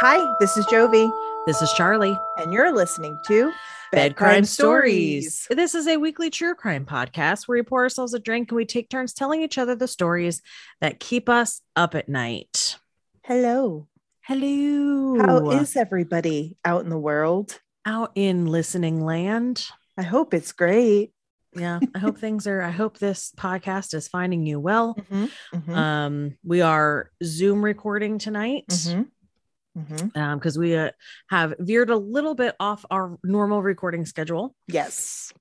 Hi, this is Jovi, This is Charlie. and you're listening to Bed Crime Stories. This is a weekly true crime podcast where we pour ourselves a drink and we take turns telling each other the stories that keep us up at night. Hello. Hello. How is everybody out in the world? out in listening land? I hope it's great. Yeah, I hope things are. I hope this podcast is finding you well. Mhm, mhm, Um, we are Zoom recording tonight. Mhm, mhm. um because we uh, have veered a little bit off our normal recording schedule Yes.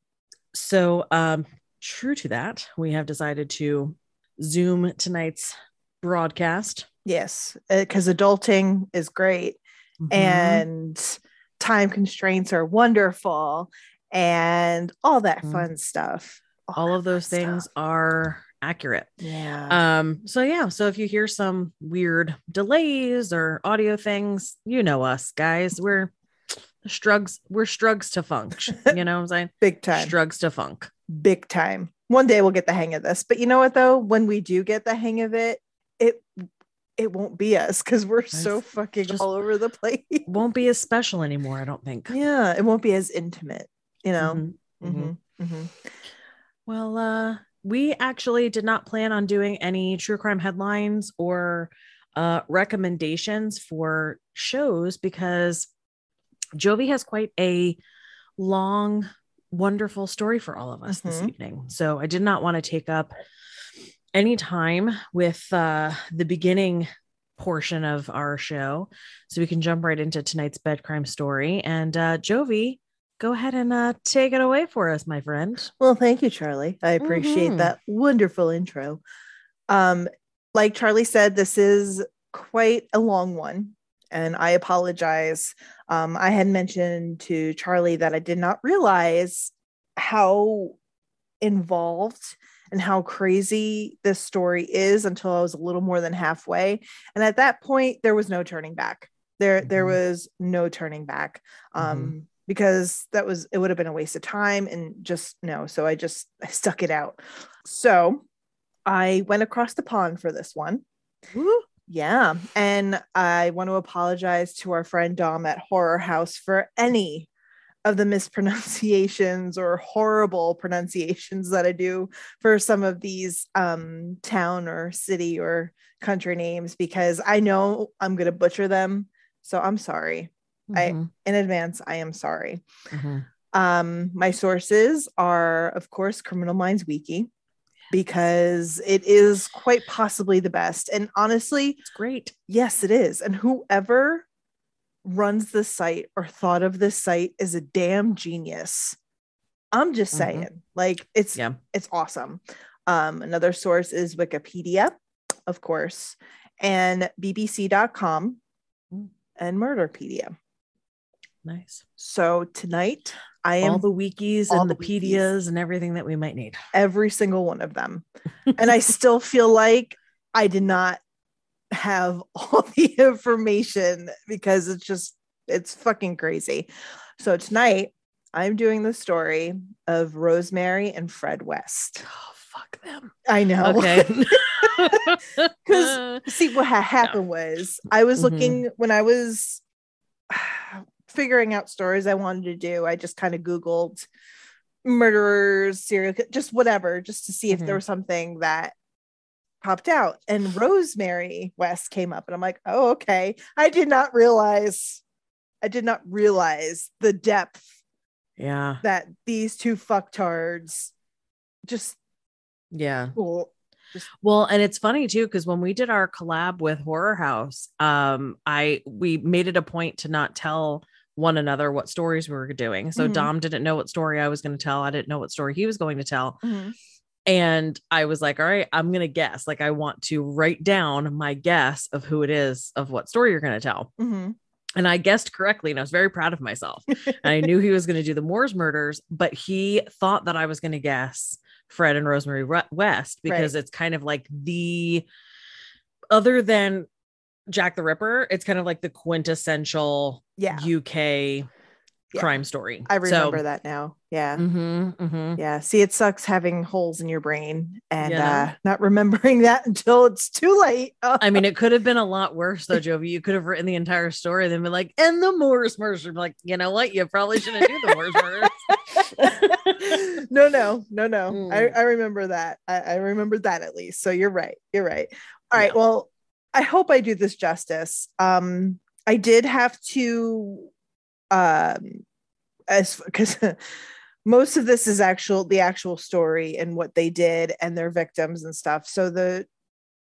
so um true to that we have decided to zoom tonight's broadcast Yes. Because adulting is great Mhm. and time constraints are wonderful and all that Mhm. fun stuff. all of that those things stuff. are accurate Yeah. um so yeah so if you hear some weird delays or audio things you know us guys we're strugs we're strugs to funk you know what i'm saying Big time. strugs to funk big time. One day we'll get the hang of this. But you know what though? When we do get the hang of it, it it won't be us because we're so fucking all over the place. won't be as special anymore i don't think yeah, it won't be as intimate, you know. Mhm, mhm. Mhm, mhm. Well, uh, we actually did not plan on doing any true crime headlines or uh, recommendations for shows because Jovi has quite a long, wonderful story for all of us this Mhm. evening. So I did not want to take up any time with uh, the beginning portion of our show. So we can jump right into tonight's bed crime story. And uh, Jovi, go ahead and uh, take it away for us, my friend. Well, thank you, Charlie. I appreciate Mhm. that wonderful intro. Um, like Charlie said, this is quite a long one, and I apologize. Um, I had mentioned to Charlie that I did not realize how involved and how crazy this story is until I was a little more than halfway. And at that point, there was no turning back. There, there Mhm. was no turning back. Um, Mhm. Because that was it would have been a waste of time and just no. So I just I stuck it out. So I went across the pond for this one. Woo. Yeah. And I want to apologize to our friend Dom at Horror House for any of the mispronunciations or horrible pronunciations that I do for some of these um, town or city or country names because I know I'm going to butcher them. So I'm sorry. I- Mhm, In advance, I am sorry. mhm. Um, my sources are, of course, Criminal Minds Wiki because it is quite possibly the best. And honestly, It's great. yes, it is. And whoever runs the site or thought of this site is a damn genius. I'm just Mhm. saying, like it's Yeah. it's awesome. Um, another source is Wikipedia, of course, and BBC.com Mm. and Murderpedia. Nice. So tonight I am All the wikis all and the, pedias and everything that we might need. every single one of them. and I still feel like I did not have all the information because it's just it's fucking crazy. So tonight I'm doing the story of Rosemary and Fred West. Oh, fuck them. I know. Okay. Cuz See what ha- happened was I was Mhm. looking when I was figuring out stories I wanted to do. I just kind of Googled murderers, serial, just whatever, just to see if Mhm. there was something that popped out. And Rosemary West came up, and I'm like, oh, okay. I did not realize, I did not realize the depth yeah. that these two fucktards just Yeah. well, Well, and it's funny too because when we did our collab with Horror House, um, I we made it a point to not tell one another what stories we were doing. So Mhm. Dom didn't know what story I was going to tell. I didn't know what story he was going to tell. mhm. And I was like, all right, I'm going to guess. Like, I want to write down my guess of who it is, of what story you're going to tell. Mhm. And I guessed correctly. And I was very proud of myself. and I knew he was going to do the Moors murders, but he thought that I was going to guess Fred and Rosemary West because it's kind of like the, other than Jack the Ripper, it's kind of like the quintessential yeah. UK Yeah. crime story. I remember that now. Yeah. hmm hmm Yeah. See, it sucks having holes in your brain and Yeah. uh, not remembering that until it's too late. I mean, it could have been a lot worse though, Jovi. You could have written the entire story and then been like, and the Morris murders. Like, you know what? You probably shouldn't do the Morris murders. no, no, no, no. I, Mm. I remember that. I, I remember that at least. So you're right. You're right. All right. Yeah. Well, I hope I do this justice. Um, I did have to, um, as because most of this is actual the actual story and what they did and their victims and stuff. So the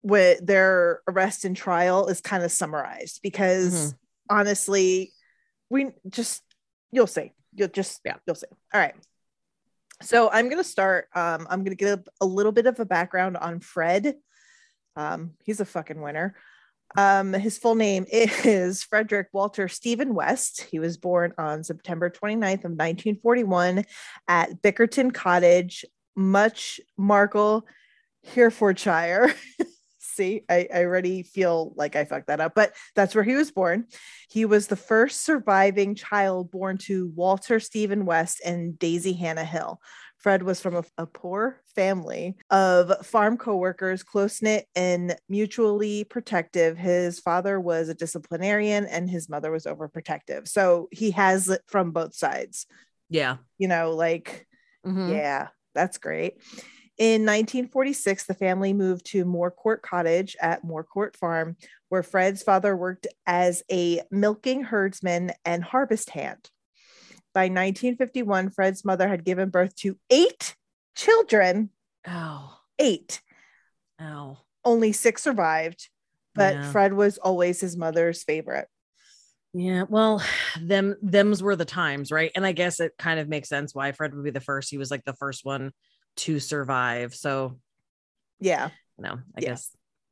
with their arrest and trial is kind of summarized because honestly, we just you'll see. You'll just Yeah. you'll see. All right. So I'm gonna start. Um, I'm gonna give a little bit of a background on Fred. Um, he's a fucking winner. Um, his full name is Frederick Walter Stephen West. He was born on September 29th of 1941 at Bickerton Cottage, Much Marcle, Herefordshire. See, I, I already feel like I fucked that up, but that's where he was born. He was the first surviving child born to Walter Stephen West and Daisy Hannah Hill. Fred was from a, a poor family of farm co-workers, close-knit and mutually protective. His father was a disciplinarian and his mother was overprotective. So he has it from both sides. yeah. You know, like Mhm. yeah, that's great. In 1946, the family moved to Moorcourt Cottage at Moorcourt Farm, where Fred's father worked as a milking herdsman and harvest hand. By 1951, Fred's mother had given birth to eight children. Ow. Eight. Ow. Only six survived, but Yeah. Fred was always his mother's favorite. Yeah, well, them them's were the times, right? And I guess it kind of makes sense why Fred would be the first. He was like the first one to survive. So, Yeah, No, I Yeah. guess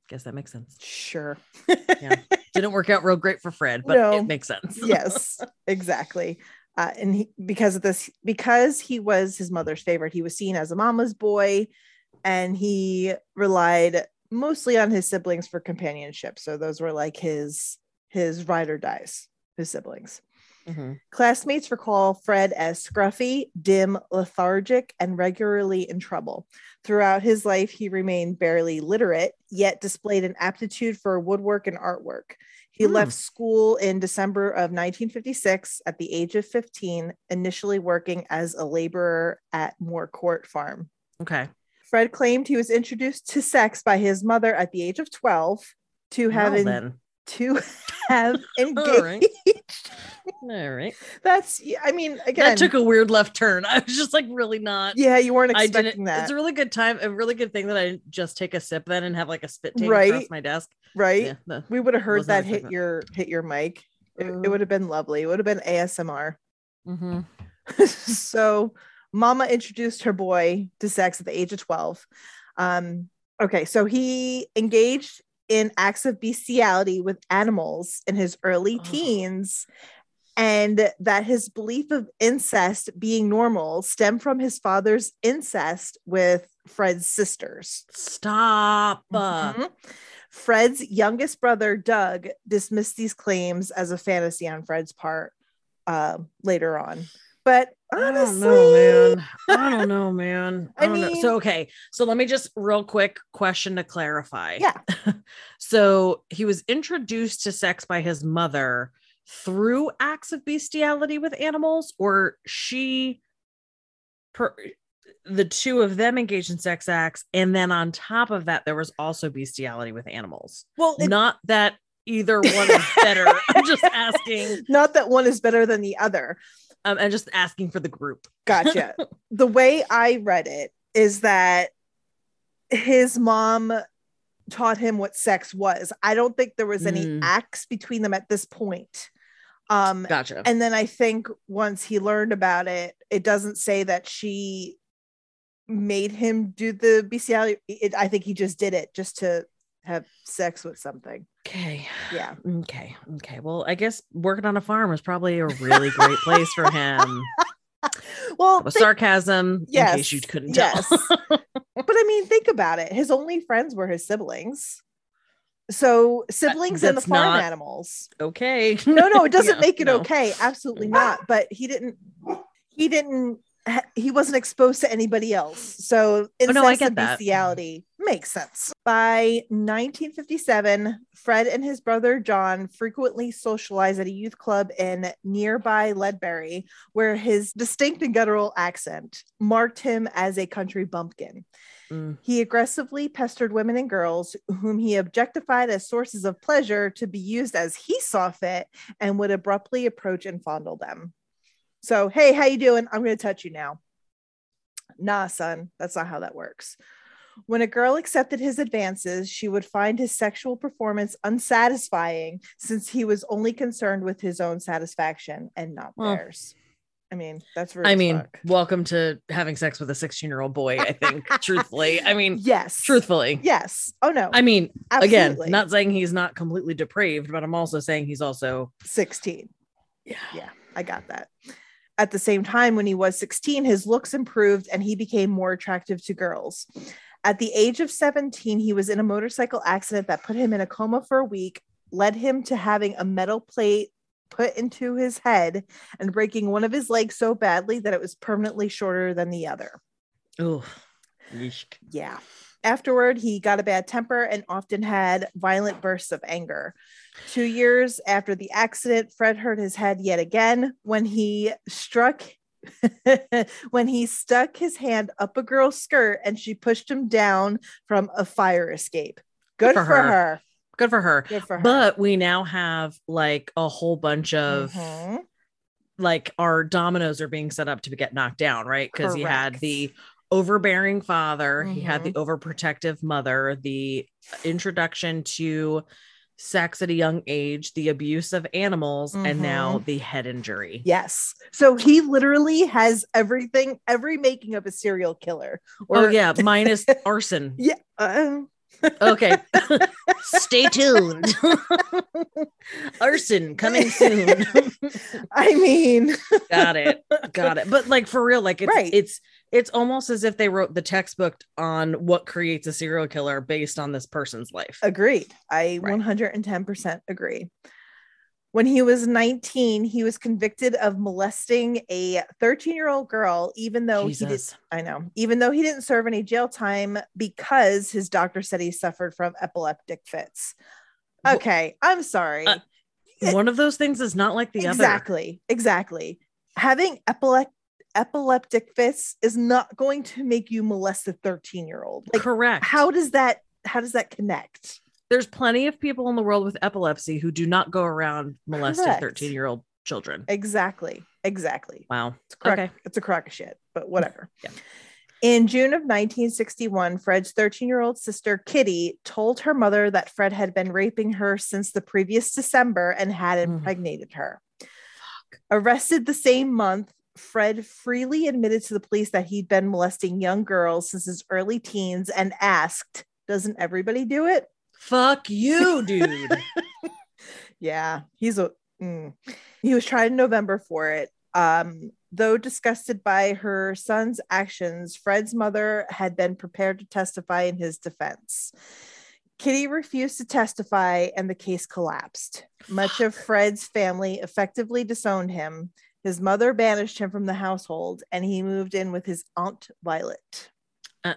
guess that makes sense. sure. Yeah. Didn't work out real great for Fred, but No. it makes sense. yes exactly uh, and he, because of this because he was his mother's favorite he was seen as a mama's boy and he relied mostly on his siblings for companionship so those were like his his ride or dies his siblings Mhm. Classmates recall Fred as scruffy, dim, lethargic, and regularly in trouble. Throughout his life, he remained barely literate, yet displayed an aptitude for woodwork and artwork. He Hmm. left school in December of 1956 at the age of 15, initially working as a laborer at Moorcourt Farm. Okay. Fred claimed he was introduced to sex by his mother at the age of 12 to have Well, en- then. To have engaged. All right. All right. That's I mean again that took a weird left turn. I was just like really not. Yeah, you weren't I expecting that, It's a really good time. A really good thing that I didn't just take a sip then and have like a spit take Right. across my desk. right? Yeah. the- We would have heard that hit your hit your mic. It, it Uh. would have been lovely. It would have been ASMR. Mhm. so, Mama introduced her boy to sex at the age of twelve. Um, okay, so he engaged in acts of bestiality with animals in his early Oh. teens. And that his belief of incest being normal stemmed from his father's incest with Fred's sisters. Stop. Uh, Mhm. Fred's youngest brother, Doug, dismissed these claims as a fantasy on Fred's part um, later on. But I don't know, man. I don't know, man. I, I don't know. So okay, so let me just real quick question to clarify. Yeah. so he was introduced to sex by his mother through acts of bestiality with animals, or she, per, the two of them engaged in sex acts, and then on top of that, there was also bestiality with animals. well, it- Not that either one is better. I'm just asking. not that one is better than the other. Um, I'm just asking for the group. Gotcha. the way I read it is that his mom taught him what sex was. I don't think there was any Mm. acts between them at this point. Um, Gotcha. and then I think once he learned about it, it doesn't say that she made him do the bestiality. It, I think he just did it just to have sex with something. Okay. Yeah. Okay. Okay. Well, I guess working on a farm is probably a really great place for him. Well, think- sarcasm, Yes, in case you couldn't tell. yes. but I mean, think about it. His only friends were his siblings. so uh, siblings and the farm not- animals. Okay. No, no, it doesn't Yeah, make it no. okay. Absolutely mm. not. But he didn't. He didn't. He wasn't exposed to anybody else. So incest Oh, no, I get and that. bestiality makes sense. By 1957, Fred and his brother John frequently socialized at a youth club in nearby Ledbury, where his distinct and guttural accent marked him as a country bumpkin. Mm. He aggressively pestered women and girls whom he objectified as sources of pleasure to be used as he saw fit and would abruptly approach and fondle them. So, hey, how you doing? I'm going to touch you now. Nah, son, that's not how that works. When a girl accepted his advances, she would find his sexual performance unsatisfying since he was only concerned with his own satisfaction and not Well, theirs. I mean, that's rude I mean, fuck. welcome to having sex with a 16 year old boy, I think, truthfully. I mean, yes, truthfully. Yes. Oh no. I mean, Absolutely. again, not saying he's not completely depraved, but I'm also saying he's also 16. Yeah. Yeah, I got that. At the same time, when he was 16, his looks improved and he became more attractive to girls. At the age of 17, he was in a motorcycle accident that put him in a coma for a week, led him to having a metal plate put into his head and breaking one of his legs so badly that it was permanently shorter than the other. oh Yeah. Afterward, he got a bad temper and often had violent bursts of anger. Two years after the accident, Fred hurt his head yet again when he struck. when he stuck his hand up a girl's skirt and she pushed him down from a fire escape. Good for, for her. her. Good for her. Good for her. But we now have like a whole bunch of Mhm. like our dominoes are being set up to get knocked down, right? Because he had the overbearing father, he had the overprotective mother, the introduction to sex at a young age, the abuse of animals, and now the head injury. Yes. So he literally has everything, every making of a serial killer. oh yeah, minus arson. Yeah. uh, Okay. Stay tuned. arson coming soon. I mean, got it got it but like for real like it's Right. it's it's almost as if they wrote the textbook on what creates a serial killer based on this person's life Agreed. I Right. 110% agree. When he was 19, he was convicted of molesting a 13 year old girl, even though he did. I know, even though he didn't serve any jail time because his doctor said he suffered from epileptic fits. Okay, I'm sorry. Uh, one of those things is not like the other exactly, exactly. Having epilep- epileptic fits is not going to make you molest a 13 year old. Like, correct how does that? How does that connect? There's plenty of people in the world with epilepsy who do not go around molesting 13 year old children Exactly, exactly. wow It's a crock, Okay. it's a crock of shit, but whatever. Yeah. In June of 1961, Fred's 13 year old sister, Kitty, told her mother that Fred had been raping her since the previous December and had Mm. impregnated her. Arrested the same month, Fred freely admitted to the police that he'd been molesting young girls since his early teens and asked, Doesn't everybody do it? Fuck you dude Yeah, he's a. mm. He was tried in November for it. Um, though disgusted by her son's actions, Fred's mother had been prepared to testify in his defense. Kitty refused to testify, and the case collapsed. Much of Fred's family effectively disowned him. His mother banished him from the household, and he moved in with his aunt Violet. Uh,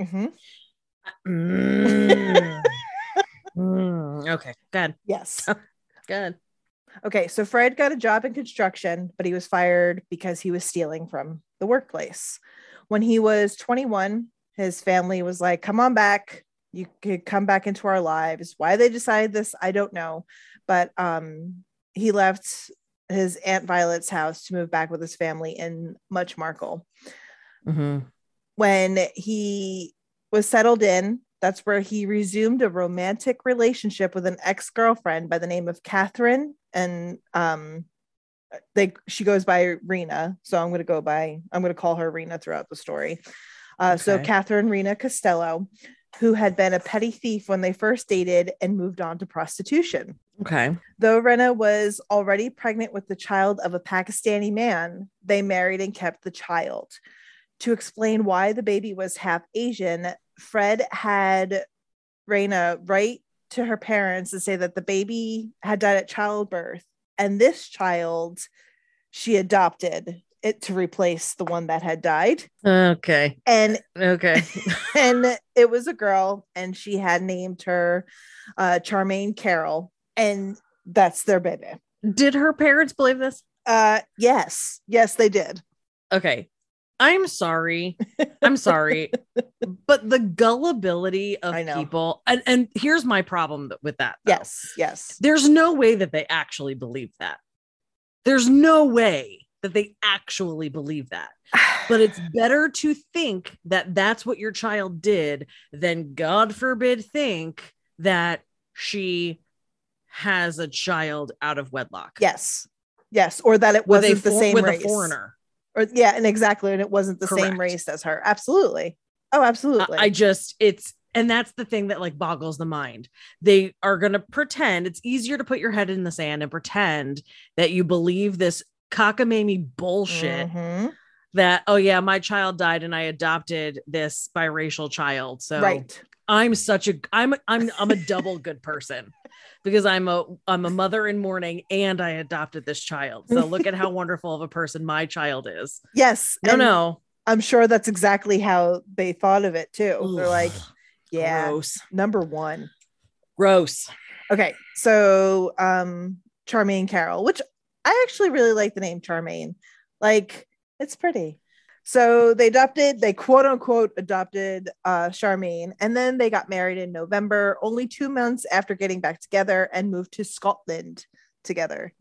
Mhm. mm. Mm, okay good Yes. good Okay, so Fred got a job in construction, but he was fired because he was stealing from the workplace. When he was 21, his family was like, Come on back. You could come back into our lives. Why they decided this, I don't know. But um, he left his Aunt Violet's house to move back with his family in Much Marcle. Mhm. When he was settled in, that's where he resumed a romantic relationship with an ex-girlfriend by the name of Catherine. And um they she goes by Rena. So I'm gonna go by, I'm gonna call her Rena throughout the story. Uh, so Catherine Rena Costello, who had been a petty thief when they first dated and moved on to prostitution. okay Though Rena was already pregnant with the child of a Pakistani man, they married and kept the child. To explain why the baby was half Asian, Fred had Rena write to her parents and say that the baby had died at childbirth, and this child she adopted it to replace the one that had died. Okay. And Okay. and it was a girl, and she had named her uh, Charmaine Carroll, and that's their baby. Did her parents believe this? Uh, yes, yes, they did. Okay. I'm sorry. I'm sorry. but the gullibility of people, and, and here's my problem with that. though. Yes, yes. There's no way that they actually believe that. There's no way that they actually believe that. But it's better to think that that's what your child did than, God forbid, think that she has a child out of wedlock yes, yes, or that it with a wasn't the same with race. a foreigner. Or yeah, and exactly, and it wasn't the same race as her. Absolutely. Oh, absolutely. I I just it's and that's the thing that like boggles the mind. They are going to pretend it's easier to put your head in the sand and pretend that you believe this cockamamie bullshit Mhm. That oh yeah, my child died and I adopted this biracial child. So Right. I'm such a I'm I'm I'm a double good person because I'm a I'm a mother in mourning and I adopted this child. So look at how wonderful of a person my child is. Yes. No, no. I'm sure that's exactly how they thought of it too. They're like, yeah, gross. number one. Gross. Okay, so um Charmaine Carroll, which I actually really like the name Charmaine. Like it's pretty. So they adopted, they quote unquote adopted uh Charmaine, and then they got married in November, only two months after getting back together and moved to Scotland together.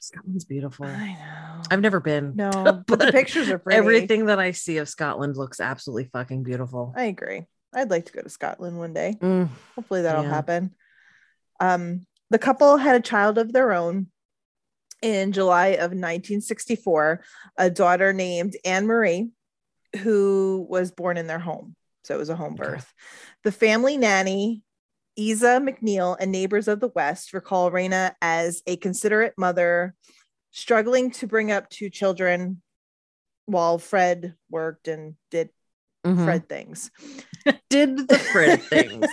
Scotland's beautiful. I know. I've never been. no, but the pictures are pretty. Everything that I see of Scotland looks absolutely fucking beautiful. I agree. I'd like to go to Scotland one day. Mm, Hopefully that'll Yeah. happen. Um, the couple had a child of their own in July of 1964, a daughter named Anne Marie, who was born in their home. So it was a home Okay. birth. The family nanny, Isa McNeil, and neighbors of the West recall Rena as a considerate mother, struggling to bring up two children while Fred worked and did mhm. Fred things. did the Fred things,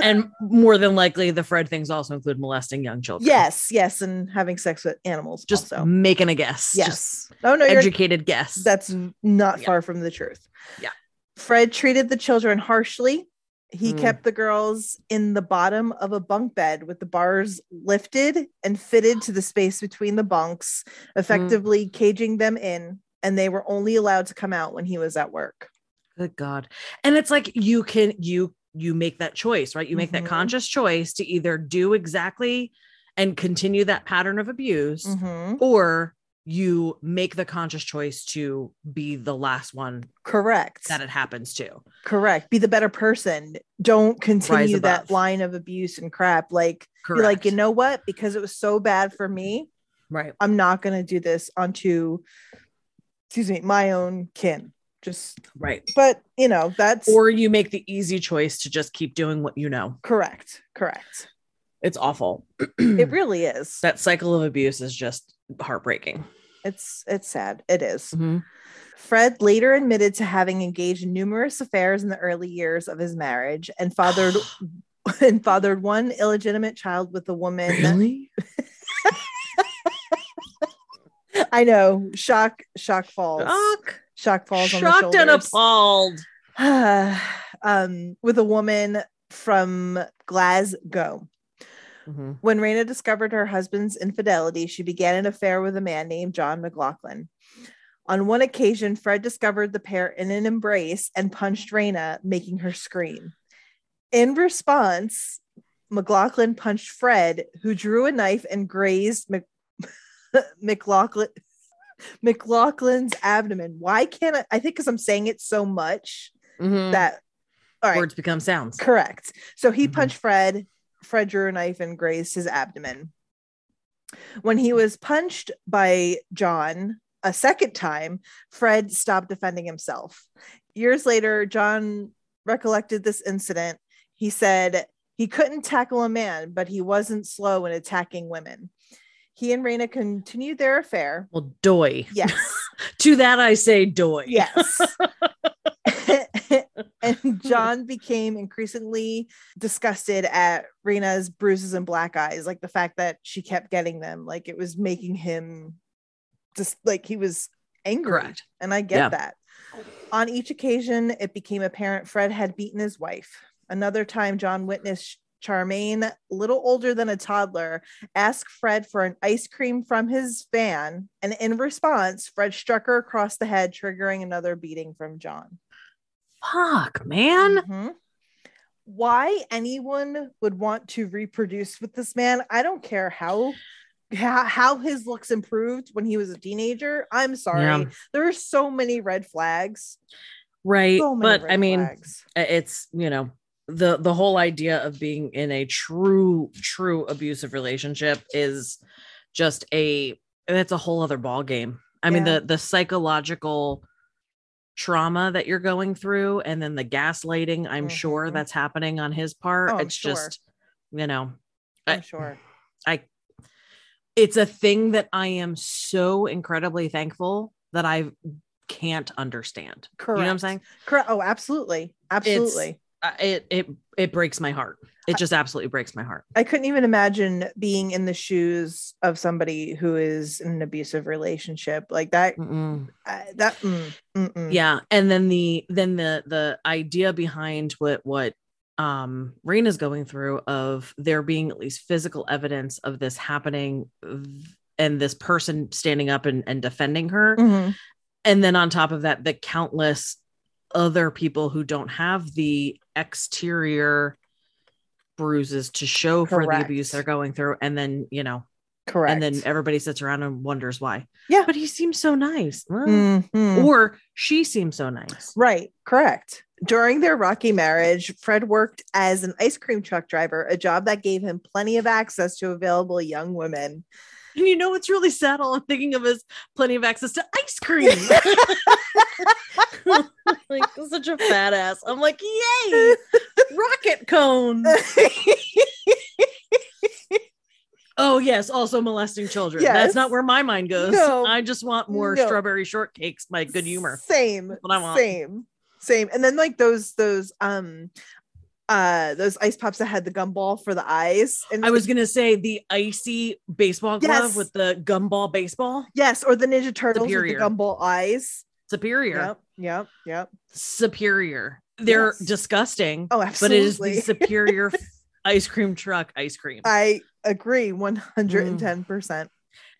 and more than likely, the Fred things also include molesting young children. Yes, yes, and having sex with animals. just also. making a guess. yes. Just oh no, educated guess. that's not Yeah. far from the truth. Yeah. Fred treated the children harshly. He Mm. kept the girls in the bottom of a bunk bed with the bars lifted and fitted to the space between the bunks, effectively caging them in, and they were only allowed to come out when he was at work. Good God. And it's like you can you you make that choice, right? You make Mhm. that conscious choice to either do exactly and continue that pattern of abuse, Mhm. or you make the conscious choice to be the last one Correct. that it happens to. Correct. Be the better person. Don't continue that line of abuse and crap. Like, Correct. like, you know what? Because it was so bad for me, right. I'm not going to do this onto, excuse me, my own kin. Just, Right. but you know, that's Or you make the easy choice to just keep doing what you know. correct. Correct. It's awful. It really is. that cycle of abuse is just heartbreaking. It's, it's sad. It is. Mhm. Fred later admitted to having engaged in numerous affairs in the early years of his marriage and fathered and fathered one illegitimate child with a woman. Really? I know. Shock, shock falls. Shock. Shock falls Shocked on the and appalled. um, with a woman from Glasgow. Mhm. When Rena discovered her husband's infidelity, she began an affair with a man named John McLaughlin. On one occasion, Fred discovered the pair in an embrace and punched Rena, making her scream. In response, McLaughlin punched Fred, who drew a knife and grazed Mc- McLaughlin McLaughlin's abdomen. Why can't I? I think because I'm saying it so much Mhm. that right, Words become sounds. correct. So he Mhm. punched Fred. Fred drew a knife and grazed his abdomen. When he was punched by John a second time, Fred stopped defending himself. Years later, John recollected this incident. He said he couldn't tackle a man, but he wasn't slow in attacking women. He and Rena continued their affair. Well, doy. Yes. To that I say doy. Yes. and John became increasingly disgusted at Rena's bruises and black eyes, like the fact that she kept getting them, like it was making him just like he was angry. Correct. And I get Yeah. that. On each occasion, it became apparent Fred had beaten his wife. Another time, John witnessed Charmaine, little older than a toddler, ask Fred for an ice cream from his van. And in response, Fred struck her across the head, triggering another beating from John. Fuck, man. Mhm. Why anyone would want to reproduce with this man, I don't care how. How, how his looks improved when he was a teenager. I'm sorry. Yeah. There are so many red flags. Right. So many but I mean, flags. it's, you know, the the whole idea of being in a true true abusive relationship is just a it's a whole other ball game. I mean, the the psychological trauma that you're going through and then the gaslighting i'm sure Mhm. that's happening on his part Oh, it's sure. just you know I'm I- sure. I it's a thing that I am so incredibly thankful that I can't understand. Correct. You know what I'm saying? Correct. Oh, absolutely. Absolutely. Uh, It it it breaks my heart. It just absolutely breaks my heart. I couldn't even imagine being in the shoes of somebody who is in an abusive relationship like that. Mm-mm. Uh, that mm, mm-mm. Yeah, and then the then the the idea behind what what um Rena's going through of there being at least physical evidence of this happening and this person standing up and, and defending her Mhm. and then on top of that the countless other people who don't have the exterior bruises to show for the abuse they're going through and then you know Correct. and then everybody sits around and wonders why Yeah. but he seems so nice Well, Mhm. or she seems so nice Right, correct. During their rocky marriage, Fred worked as an ice cream truck driver, a job that gave him plenty of access to available young women. and you know what's really sad all i'm thinking of is plenty of access to ice cream like such a fat ass i'm like yay rocket cone Oh yes, also molesting children. Yes. That's not where my mind goes. No. I just want more No. strawberry shortcakes. My good humor. Same. That's what I want. Same. Same. And then like those those um uh those ice pops that had the gumball for the eyes. And I was gonna say the icy baseball glove Yes. with the gumball baseball. yes, or the Ninja Turtles Superior. with the gumball eyes. Superior, Yep. Yep. Yep. superior. They're Yes. disgusting, Oh, absolutely. but it is the superior ice cream truck ice cream. I agree 110%. Mm.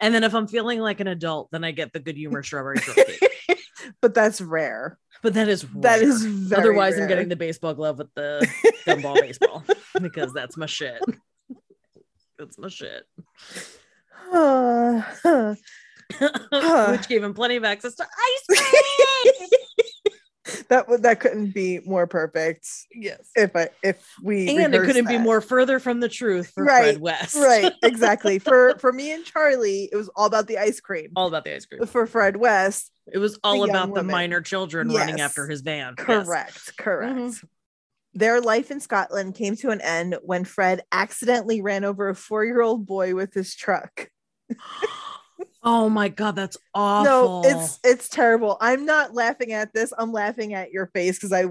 and then if I'm feeling like an adult, then I get the good humor strawberry shortcake. but that's rare. But that is That rare. is very Otherwise, rare. I'm getting the baseball glove with the gumball baseball because that's my shit. That's my shit. Which gave him plenty of access to ice cream. that would that couldn't be more perfect yes. if I if we And it couldn't be more further from the truth for Right, Fred West. right exactly for for me and Charlie it was all about the ice cream All about the ice cream. for Fred West It was all young about the women. minor children running after his van. Yes. correct correct Mhm. their life in Scotland came to an end when Fred accidentally ran over a four-year-old boy with his truck oh my god, that's awful. no it's it's terrible I'm not laughing at this I'm laughing at your face because I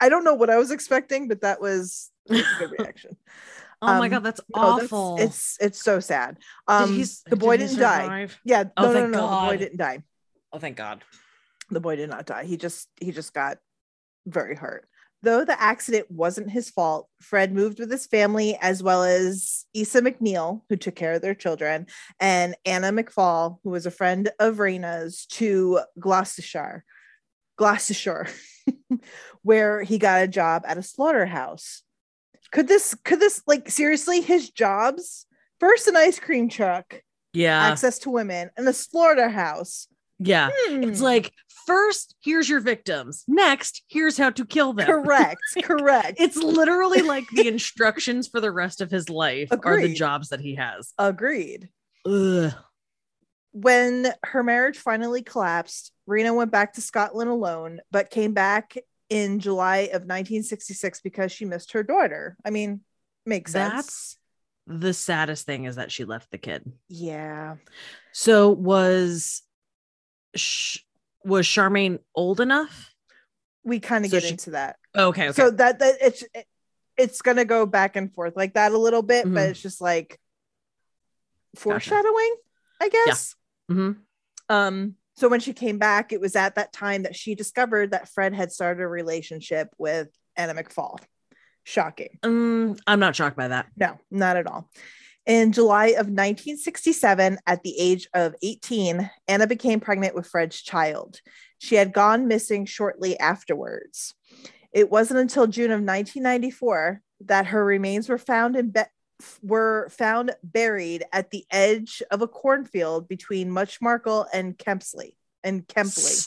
I don't know what I was expecting but that was that's a good reaction oh my um, god, that's No, that's- awful. it's it's so sad. Did Um, he the boy did didn't die. Yeah, Oh, no, no, thank no, the boy didn't die. Oh, thank God. The boy did not die. He just he just got very hurt. Though the accident wasn't his fault, Fred moved with his family as well as Isa McNeil, who took care of their children, and Anna McFall, who was a friend of Rena's, to Gloucestershire, Gloucestershire, where he got a job at a slaughterhouse. Could this could this like seriously his jobs? First an ice cream truck, Yeah. access to women, and a slaughterhouse. Yeah. It's Hmm. like, first, here's your victims. Next, here's how to kill them. correct, correct. It's literally like the instructions for the rest of his life are the jobs that he has. Agreed. Ugh. When her marriage finally collapsed, Rena went back to Scotland alone, but came back in July of 1966 because she missed her daughter. I mean, makes sense. That's the saddest thing is that she left the kid. yeah. So was Sh- was Charmaine old enough? we kind of So get she- into that. Okay. Okay. So that that it's it's gonna go back and forth like that a little bit, but Mhm. it's just like foreshadowing, I guess. Mhm. Um, so when she came back, it was at that time that she discovered that Fred had started a relationship with Anna McFall. Shocking. Mm, I'm not shocked by that. No, not at all. In July of 1967, at the age of 18, Anna became pregnant with Fred's child. She had gone missing shortly afterwards. It wasn't until June of 1994 that her remains were found in be- were found buried at the edge of a cornfield between Much Marcle and Kempsley and Kempley.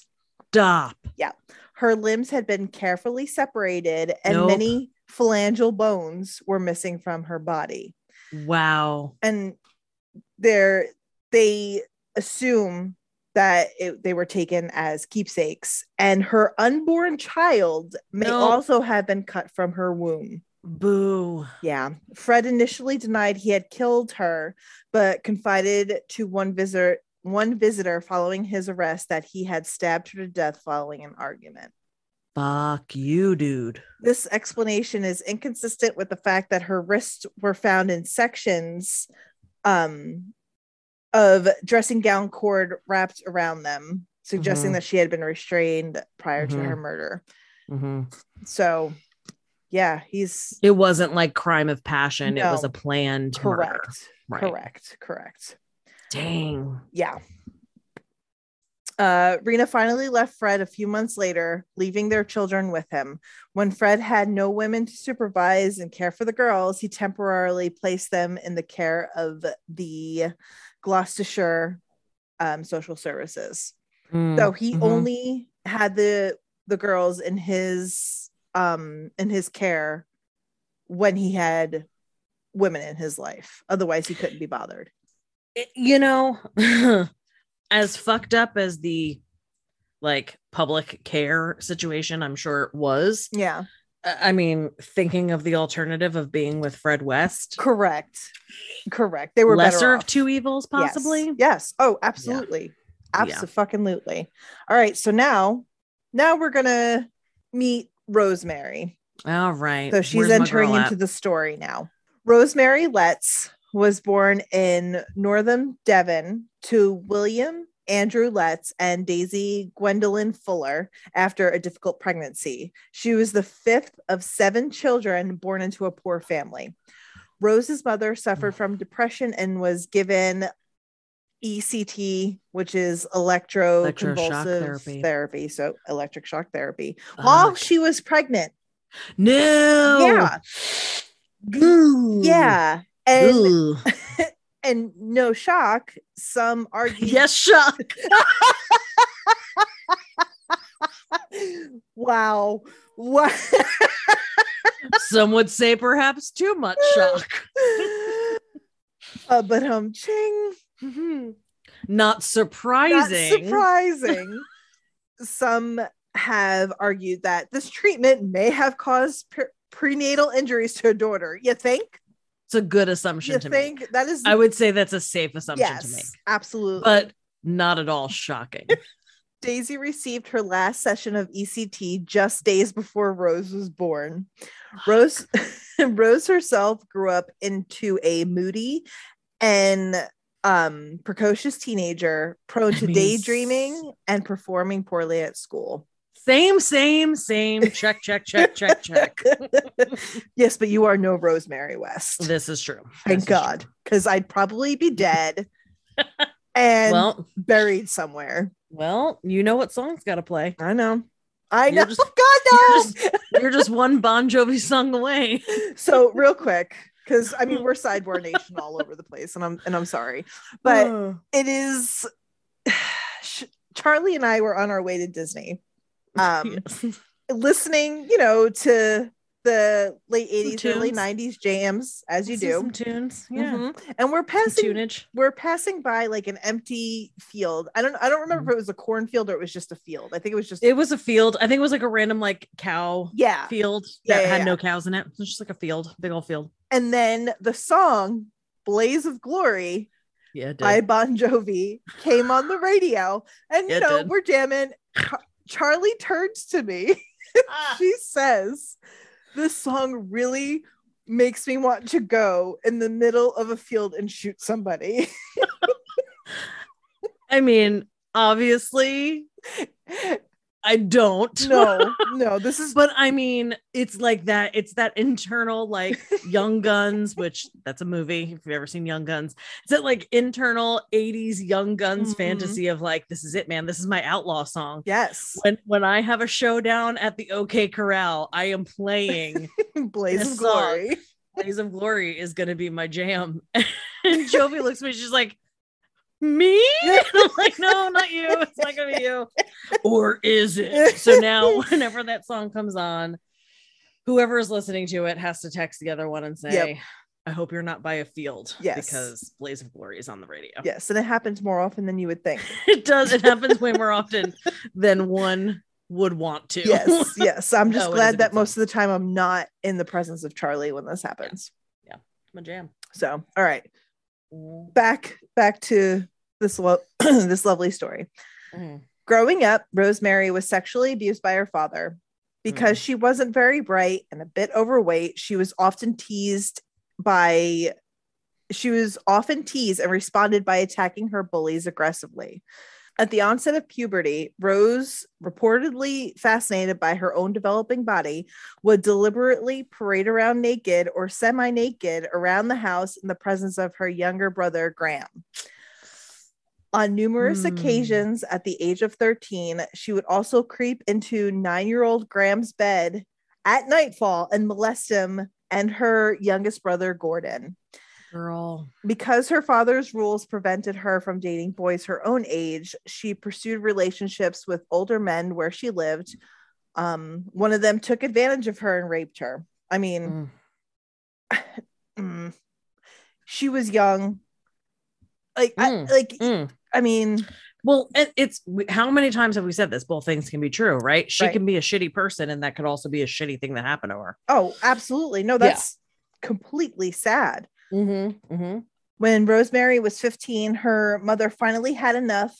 Stop. Yeah. Her limbs had been carefully separated and Nope. many phalangeal bones were missing from her body. Wow. and they're they assume that it, they were taken as keepsakes and her unborn child may No. also have been cut from her womb Boo. yeah fred initially denied he had killed her but confided to one visitor one visitor following his arrest that he had stabbed her to death following an argument Fuck you, dude. this explanation is inconsistent with the fact that her wrists were found in sections um, of dressing gown cord wrapped around them, suggesting Mhm. that she had been restrained prior to Mhm. her murder. Mhm. So, yeah, he's It wasn't like crime of passion. It was a planned correct. murder. Right. Correct. Correct. Dang. Yeah. Uh, Rena finally left Fred a few months later, leaving their children with him. When Fred had no women to supervise and care for the girls, he temporarily placed them in the care of the Gloucestershire um, Social Services. Mm, So he mhm. only had the the girls in his um in his care when he had women in his life. Otherwise, he couldn't be bothered. You know, as fucked up as the like public care situation, I'm sure it was. Yeah. I mean, thinking of the alternative of being with Fred West, Correct. Correct. They were better lesser of two evils, possibly. Yes. Oh, absolutely. Absolutely. All right. So now, now we're gonna meet Rosemary. All right. So she's Where's entering into the story now. Rosemary Letts was born in Northern Devon to William Andrew Letts and Daisy Gwendolyn Fuller after a difficult pregnancy. She was the fifth of seven children born into a poor family. Rose's mother suffered from depression and was given ECT, which is electroconvulsive therapy. therapy. So electric shock therapy oh while she was pregnant. no. Yeah. Ooh. Yeah. And and no shock, some argue yes, shock. wow. What Some would say perhaps too much shock. uh, but um ching. Not Not surprising. surprising. some have argued that this treatment may have caused pre- prenatal injuries to a daughter. You think? It's a good assumption You to think make. that is I would say that's a safe assumption yes, to make, absolutely. but not at all shocking. Daisy received her last session of ECT just days before Rose was born. Rose Rose herself grew up into a moody and um precocious teenager prone to daydreaming and performing poorly at school. Same, same, same. Check, check, check, check, check. yes, but you are no Rosemary West. This is true. Thank This God, because I'd probably be dead and Well, buried somewhere. well, you know what song's got to play. I know. I You're know. just- God no. You're just one Bon Jovi song away. so real quick because i mean we're sidebar nation all over the place and i'm and i'm sorry but it is charlie and i were on our way to disney um yes. listening you know to the late 80s early 90s jams as you Some- do tunes. Yeah. Mhm. and we're passing tunage. we're passing by like an empty field i don't i don't remember if it was a cornfield or it was just a field i think it was just It was a field. I think it was like a random like cow yeah field that yeah, had yeah. no cows in it. It was just like a field, big old field. and then the song blaze of glory Yeah, by Bon Jovi came on the radio, and you know we're jamming. Char- Charlie turns to me. Ah. She says, This song really makes me want to go in the middle of a field and shoot somebody. I mean, obviously, I don't. no, no, this is but I mean, it's like that. It's that internal, like Young Guns, which that's a movie. If you've ever seen Young Guns, it's that like internal '80s Young Guns Mhm. fantasy of like, this is it, man. This is my outlaw song. yes, When when I have a showdown at the OK Corral, I am playing Blaze of. Glory. Blaze of Glory is going to be my jam. And Jovi looks at me, she's like, me? I'm like, no, not you. It's not to be you. Or is it? So now, whenever that song comes on, whoever is listening to it has to text the other one and say, Yep. I hope you're not by a field. Yes. Because Blaze of Glory is on the radio. Yes, and it happens more often than you would think. It does. It happens way more often than one would want to. Yes, yes. I'm just oh, No, a glad that most of the time I'm not in the presence of Charlie when this happens. Yeah. yeah. My jam. So, all right, back back to this lo- this lovely story. Mhm. Growing up, Rosemary was sexually abused by her father. Because she wasn't very bright and a bit overweight, she was often teased by she was often teased and responded by attacking her bullies aggressively. At the onset of puberty, Rose, reportedly fascinated by her own developing body, would deliberately parade around naked or semi naked around the house in the presence of her younger brother, Graham. On numerous Hmm. occasions at the age of 13, she would also creep into nine year old Graham's bed at nightfall and molest him and her youngest brother, Gordon. Girl. Because her father's rules prevented her from dating boys her own age, she pursued relationships with older men where she lived. Um, one of them took advantage of her and raped her. I mean, Mm. mm, she was young. Like, I, Mm, like, Mm. I mean, Well, it's how many times have we said this? Both things can be true, right? She Right. can be a shitty person, and that could also be a shitty thing that happened to her. oh, absolutely. No, that's completely sad. Mm-hmm. Mm-hmm. When Rosemary was 15, her mother finally had enough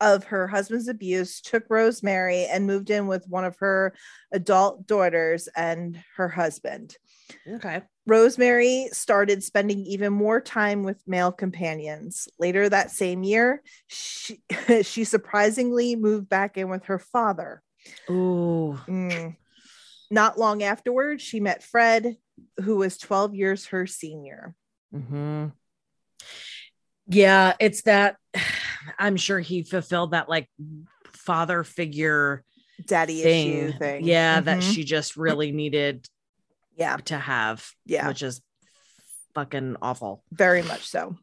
of her husband's abuse, took Rosemary and moved in with one of her adult daughters and her husband. Okay. Rosemary started spending even more time with male companions. Later that same year, she, she surprisingly moved back in with her father. Ooh. Mm. Not long afterwards, she met Fred, who was 12 years her senior. Mm-hmm. Yeah, it's that. I'm sure he fulfilled that like father figure Daddy thing. issue thing. Yeah, that Mhm. she just really needed yeah, to have. Yeah. which is fucking awful. very much so.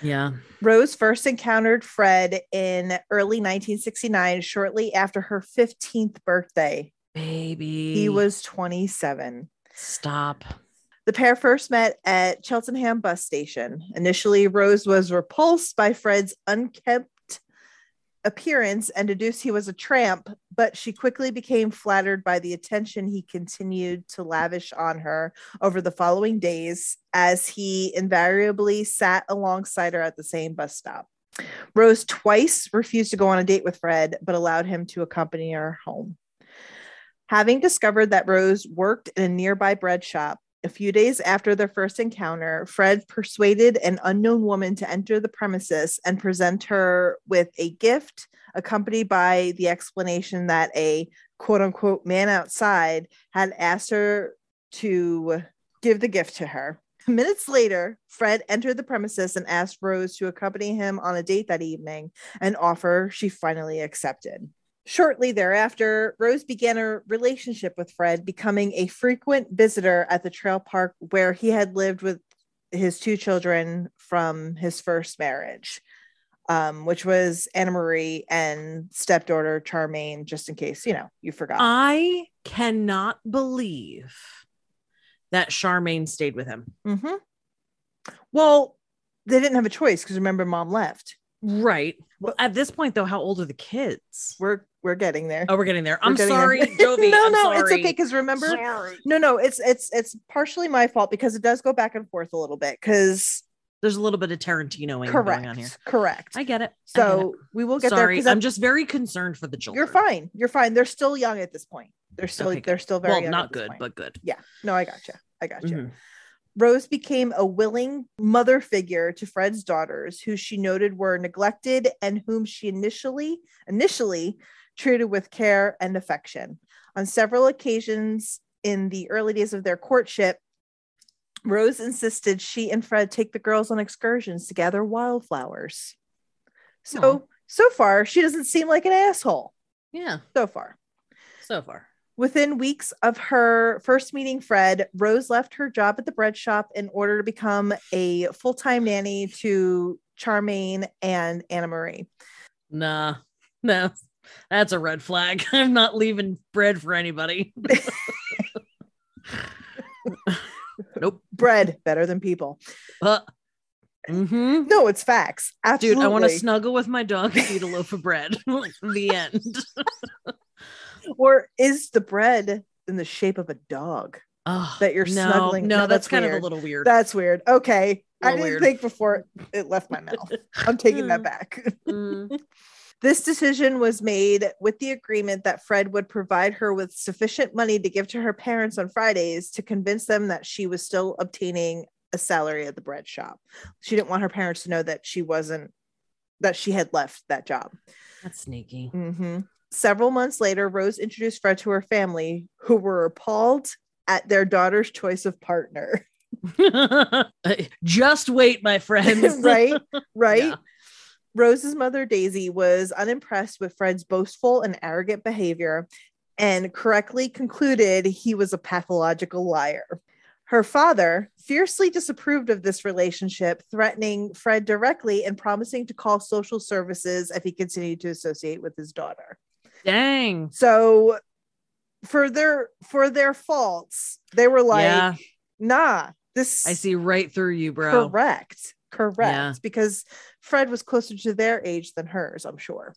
Yeah. Rose first encountered Fred in early 1969, shortly after her 15th birthday. Baby. He was 27. stop. The pair first met at Cheltenham bus station. Initially, Rose was repulsed by Fred's unkempt appearance and deduced he was a tramp, but she quickly became flattered by the attention he continued to lavish on her over the following days as he invariably sat alongside her at the same bus stop. Rose twice refused to go on a date with Fred, but allowed him to accompany her home. Having discovered that Rose worked in a nearby bread shop, a few days after their first encounter, Fred persuaded an unknown woman to enter the premises and present her with a gift, accompanied by the explanation that a quote unquote man outside had asked her to give the gift to her. Minutes later, Fred entered the premises and asked Rose to accompany him on a date that evening, an offer she finally accepted. Shortly thereafter, Rose began a relationship with Fred, becoming a frequent visitor at the trail park where he had lived with his two children from his first marriage, um, which was Anna Marie and stepdaughter Charmaine, just in case, you know, you forgot. I cannot believe that Charmaine stayed with him. hmm Well, they didn't have a choice because remember, mom left. Right. Well, at this point, though, how old are the kids? We're we're getting there. Oh, we're getting there. We're I'm getting there. sorry, Jovi. no, I'm no, sorry. it's okay because remember, Sorry. no, no, it's it's it's partially my fault because it does go back and forth a little bit because There's a little bit of Tarantinoing correct, going on here. correct. I get it. I get so we will it. get there sorry. because I'm just very concerned for the children. you're fine. You're fine. They're still young at this point. They're still Okay, they're still very well, young not good, point. but good. yeah. No, I gotcha. I gotcha. Mhm. Rose became a willing mother figure to Fred's daughters, who she noted were neglected and whom she initially initially treated with care and affection. On several occasions in the early days of their courtship, Rose insisted she and Fred take the girls on excursions to gather wildflowers. So so far, she doesn't seem like an asshole. Yeah, So far. so far. Within weeks of her first meeting Fred, Rose left her job at the bread shop in order to become a full time nanny to Charmaine and Anna Marie. Nah, no, that's a red flag. I'm not leaving bread for anybody. nope. Bread better than people. Uh, hmm No, it's facts. Absolutely. Dude, I want to snuggle with my dog and eat a loaf of bread. the end. Or is the bread in the shape of a dog? Oh, That you're no, snuggling- No, no, that's, that's kind of a little weird. That's weird. Okay. I didn't weird. think before it left my mouth. I'm taking that back. Mm, This decision was made with the agreement that Fred would provide her with sufficient money to give to her parents on Fridays to convince them that she was still obtaining a salary at the bread shop. She didn't want her parents to know that she wasn't, that she had left that job. that's sneaky. Mhm. Several months later, Rose introduced Fred to her family, who were appalled at their daughter's choice of partner. Just wait, my friends. right? Right? Yeah. Rose's mother, Daisy, was unimpressed with Fred's boastful and arrogant behavior and correctly concluded he was a pathological liar. Her father fiercely disapproved of this relationship, threatening Fred directly and promising to call social services if he continued to associate with his daughter. Dang. So for their for their faults, they were like, yeah, nah, this I see right through you, bro. correct. Correct. Yeah. Because Fred was closer to their age than hers, I'm sure.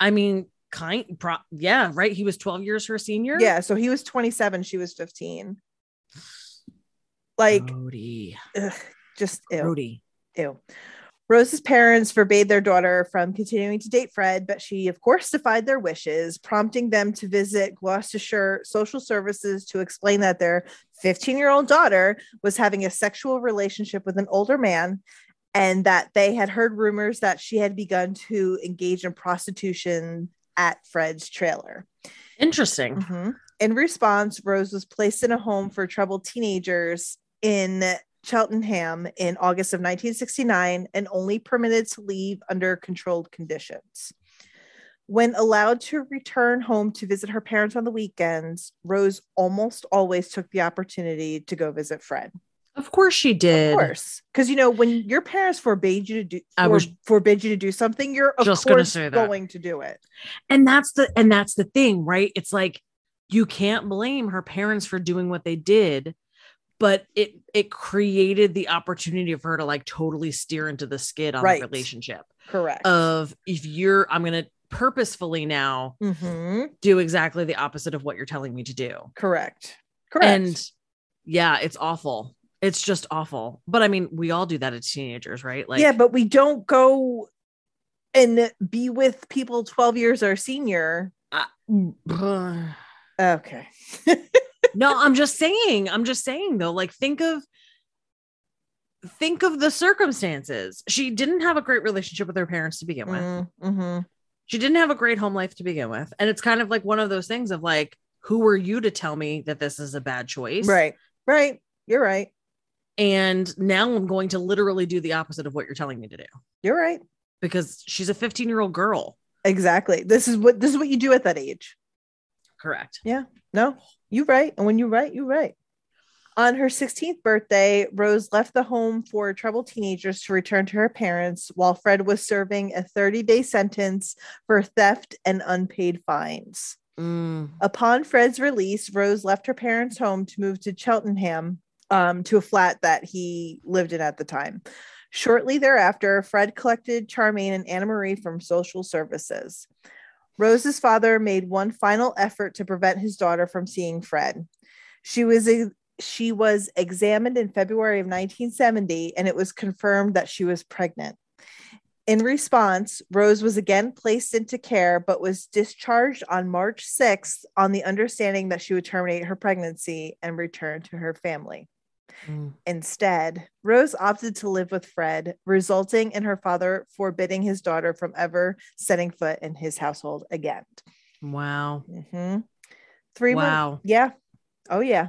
I mean, kind pro- yeah, right. He was 12 years her senior. Yeah. So he was 27, she was 15. Like, Brody. ugh, just ew. Brody. Ew. Rose's parents forbade their daughter from continuing to date Fred, but she, of course, defied their wishes, prompting them to visit Gloucestershire Social Services to explain that their 15 year old daughter was having a sexual relationship with an older man and that they had heard rumors that she had begun to engage in prostitution at Fred's trailer. Interesting. Mhm. In response, Rose was placed in a home for troubled teenagers in Cheltenham in August of 1969 and only permitted to leave under controlled conditions. When allowed to return home to visit her parents on the weekends, Rose almost always took the opportunity to go visit Fred. Of course she did. Of course, because you know when your parents forbade you to do I or was forbid you to do something, you're of just course say that. going to do it. And that's the and that's the thing, right? It's like you can't blame her parents for doing what they did, but it it created the opportunity for her to like totally steer into the skid on Right. the relationship Correct. of if you're I'm gonna purposefully now Mhm. do exactly the opposite of what you're telling me to do. Correct. Correct. And yeah, it's awful. It's just awful. But I mean, we all do that as teenagers, right? Like yeah, but we don't go and be with people 12 years our senior. Okay. I'm just saying. I'm just saying though, like think of think of the circumstances. She didn't have a great relationship with her parents to begin with. Mm-hmm. She didn't have a great home life to begin with. And it's kind of like one of those things of like, who are you to tell me that this is a bad choice? Right. Right. You're right. And now I'm going to literally do the opposite of what you're telling me to do You're right. because she's a 15 year old girl. Exactly. This is what this is what you do at that age. Correct. Yeah. No, you right. And when you right, you right. On her 16th birthday, Rose left the home for troubled teenagers to return to her parents while Fred was serving a 30 day sentence for theft and unpaid fines. Mm. Upon Fred's release, Rose left her parents' home to move to Cheltenham um, to a flat that he lived in at the time. Shortly thereafter, Fred collected Charmaine and Anna Marie from social services. Rose's father made one final effort to prevent his daughter from seeing Fred. She was she was examined in February of 1970 and it was confirmed that she was pregnant. In response, Rose was again placed into care but was discharged on March 6th on the understanding that she would terminate her pregnancy and return to her family. Mm. Instead, Rose opted to live with Fred, resulting in her father forbidding his daughter from ever setting foot in his household again. Wow. Mhm. Three months. Wow. Yeah. Oh, yeah.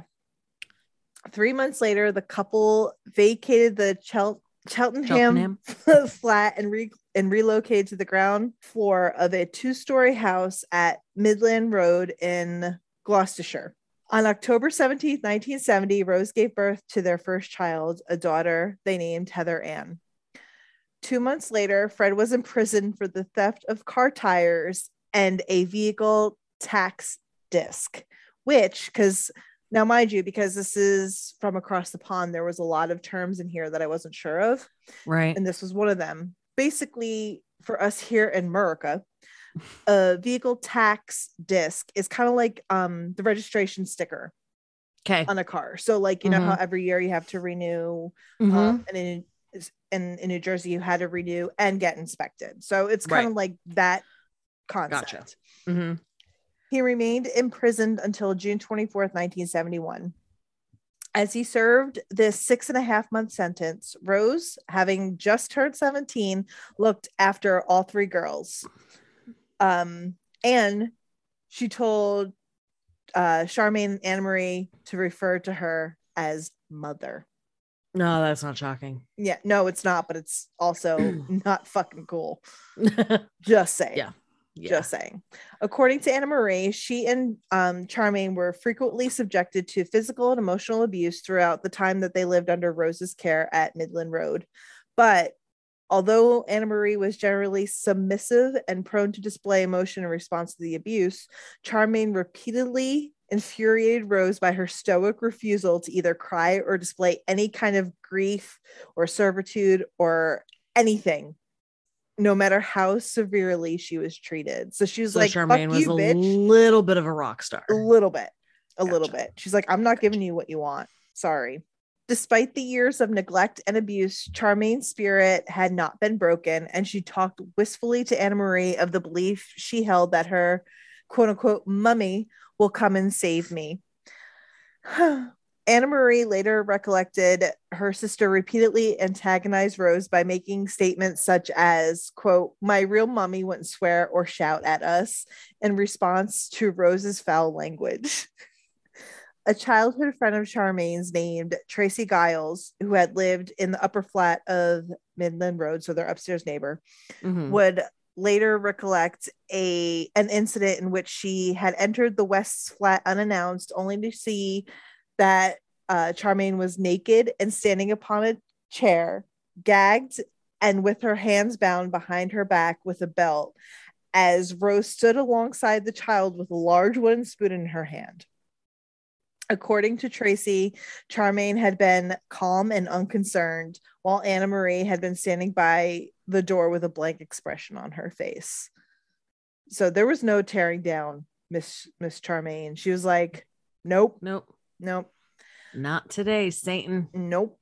Three months later, the couple vacated the Chel- Cheltenham, flat and, re- and relocated to the ground floor of a two story house at Midland Road in Gloucestershire. On October 17, 1970, Rose gave birth to their first child, a daughter they named Heather Ann. Two months later, Fred was imprisoned for the theft of car tires and a vehicle tax disc, which, because now, mind you, because this is from across the pond, there was a lot of terms in here that I wasn't sure of. Right. And this was one of them. Basically, for us here in America, a vehicle tax disc is kind of like um, the registration sticker Okay. on a car. So, like, you know how Mhm. every year you have to renew Mhm. um, and in, in in New Jersey you had to renew and get inspected. So it's kind Right. of like that concept. Gotcha. Mhm. He remained imprisoned until June 24th, 1971. As he served this six and a half month sentence, Rose, having just turned 17, looked after all three girls. Um, and she told uh, Charmaine and Anna Marie to refer to her as mother. No, that's not shocking. Yeah, no, it's not, but it's also not fucking cool. Just saying. Yeah. yeah. Just saying. According to Anna Marie, she and um, Charmaine were frequently subjected to physical and emotional abuse throughout the time that they lived under Rose's care at Midland Road. But although Anna Marie was generally submissive and prone to display emotion in response to the abuse, Charmaine repeatedly infuriated Rose by her stoic refusal to either cry or display any kind of grief or servitude or anything no matter how severely she was treated. So she was so like, Charmaine Fuck was you, a bitch. little bit of a rock star. A little bit. A little bit. She's like, I'm not giving you what you want. Sorry. Despite the years of neglect and abuse, Charmaine's spirit had not been broken, and she talked wistfully to Anna Marie of the belief she held that her quote unquote mummy will come and save me. Anna Marie later recollected her sister repeatedly antagonized Rose by making statements such as, quote, my real mummy wouldn't swear or shout at us in response to Rose's foul language. A childhood friend of Charmaine's named Tracy Giles, who had lived in the upper flat of Midland Road, so their upstairs neighbor, Mhm. would later recollect a an incident in which she had entered the West's flat unannounced, only to see that uh, Charmaine was naked and standing upon a chair, gagged and with her hands bound behind her back with a belt, as Rose stood alongside the child with a large wooden spoon in her hand. According to Tracy, Charmaine had been calm and unconcerned, while Anna Marie had been standing by the door with a blank expression on her face. So there was no tearing down Miss Miss Charmaine. She was like, "Nope, Nope. nope, Not today, Satan. nope."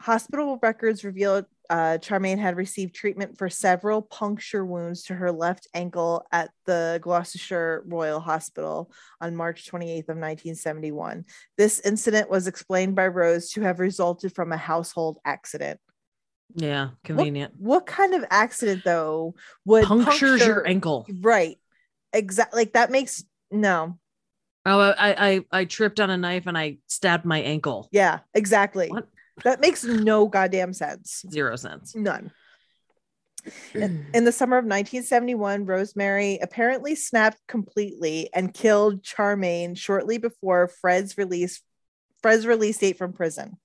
Hospital records revealed uh, Charmaine had received treatment for several puncture wounds to her left ankle at the Gloucestershire Royal Hospital on March 28th of 1971. This incident was explained by Rose to have resulted from a household accident. Yeah, convenient. What, kind of accident though would Punctures your ankle. Right. Exactly. Like that makes no. Oh, I, I I tripped on a knife and I stabbed my ankle. Yeah, exactly. What? That makes no goddamn sense. Zero sense. None. In, in the summer of 1971, Rosemary apparently snapped completely and killed Charmaine shortly before Fred's release Fred's release date from prison.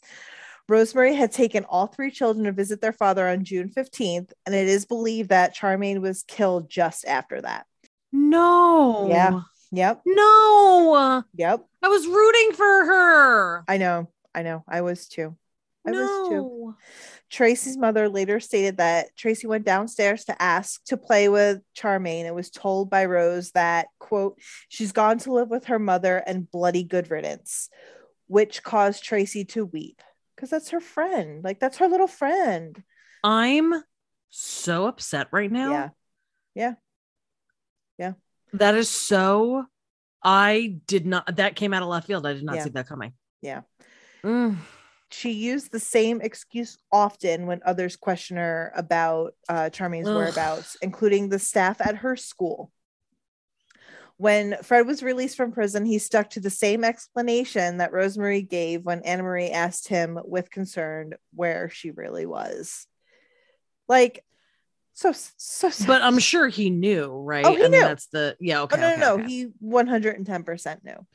Rosemary had taken all three children to visit their father on June 15th, and it is believed that Charmaine was killed just after that. no. Yeah. Yep. No. Yep. I was rooting for her. I know. I know. I was too. I was too. no. Tracy's mother later stated that Tracy went downstairs to ask to play with Charmaine and was told by Rose that, quote, she's gone to live with her mother and bloody good riddance, which caused Tracy to weep because that's her friend. Like, that's her little friend. I'm so upset right now. Yeah. Yeah. Yeah. That is so. I did not. That came out of left field. I did not Yeah. see that coming. Yeah. Mm. She used the same excuse often when others question her about uh, Charmaine's Ugh. whereabouts, including the staff at her school. When Fred was released from prison, he stuck to the same explanation that Rosemary gave when Anna Marie asked him with concern where she really was. Like, so, so, so. But I'm sure he knew, right? Oh, he I mean, knew. that's the yeah. oh, Okay. no, okay, no, no. okay. He 110% knew.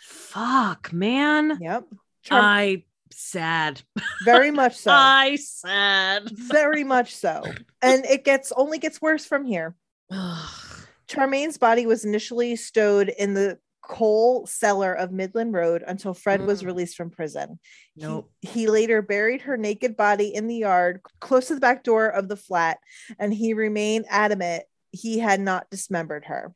Fuck, man. Yep. Charm- I sad. very much so. I sad. very much so. And it gets only gets worse from here. Charmaine's body was initially stowed in the coal cellar of Midland Road until Fred was Mm. released from prison. He- Nope. He, later buried her naked body in the yard close to the back door of the flat, and he remained adamant he had not dismembered her.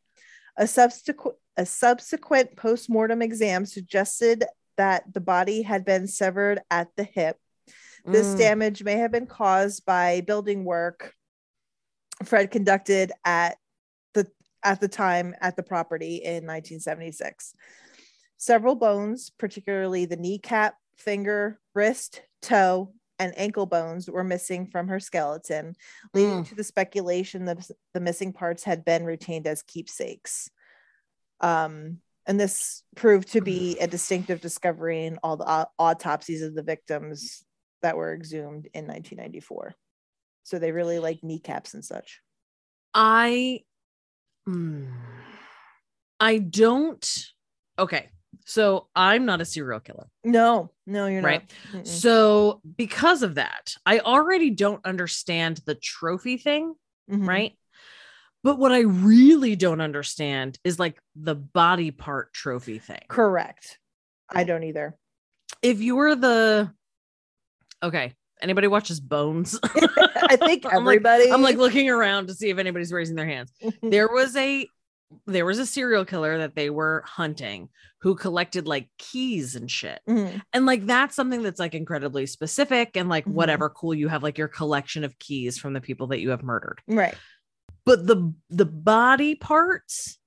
A subsequent a subsequent post-mortem exam suggested that the body had been severed at the hip. This Mm. damage may have been caused by building work Fred conducted at the at the time at the property in 1976. Several bones, particularly the kneecap, finger, wrist, toe, and ankle bones were missing from her skeleton, leading Mm. to the speculation that the missing parts had been retained as keepsakes. Um, and this proved to be a distinctive discovery in all the autopsies of the victims that were exhumed in 1994. So they really like kneecaps and such. I mm, I don't okay. So I'm not a serial killer, No, no, you're right? not. Mm-mm. So because of that, I already don't understand the trophy thing, Mhm. right? But what I really don't understand is like the body part trophy thing. Correct. I don't either. If you were the okay, anybody watches Bones? I think I'm like- everybody. I'm like looking around to see if anybody's raising their hands. there was a there was a serial killer that they were hunting who collected like keys and shit. Mhm. And like that's something that's like incredibly specific and like Mhm. whatever cool you have like your collection of keys from the people that you have murdered. right. But the the body parts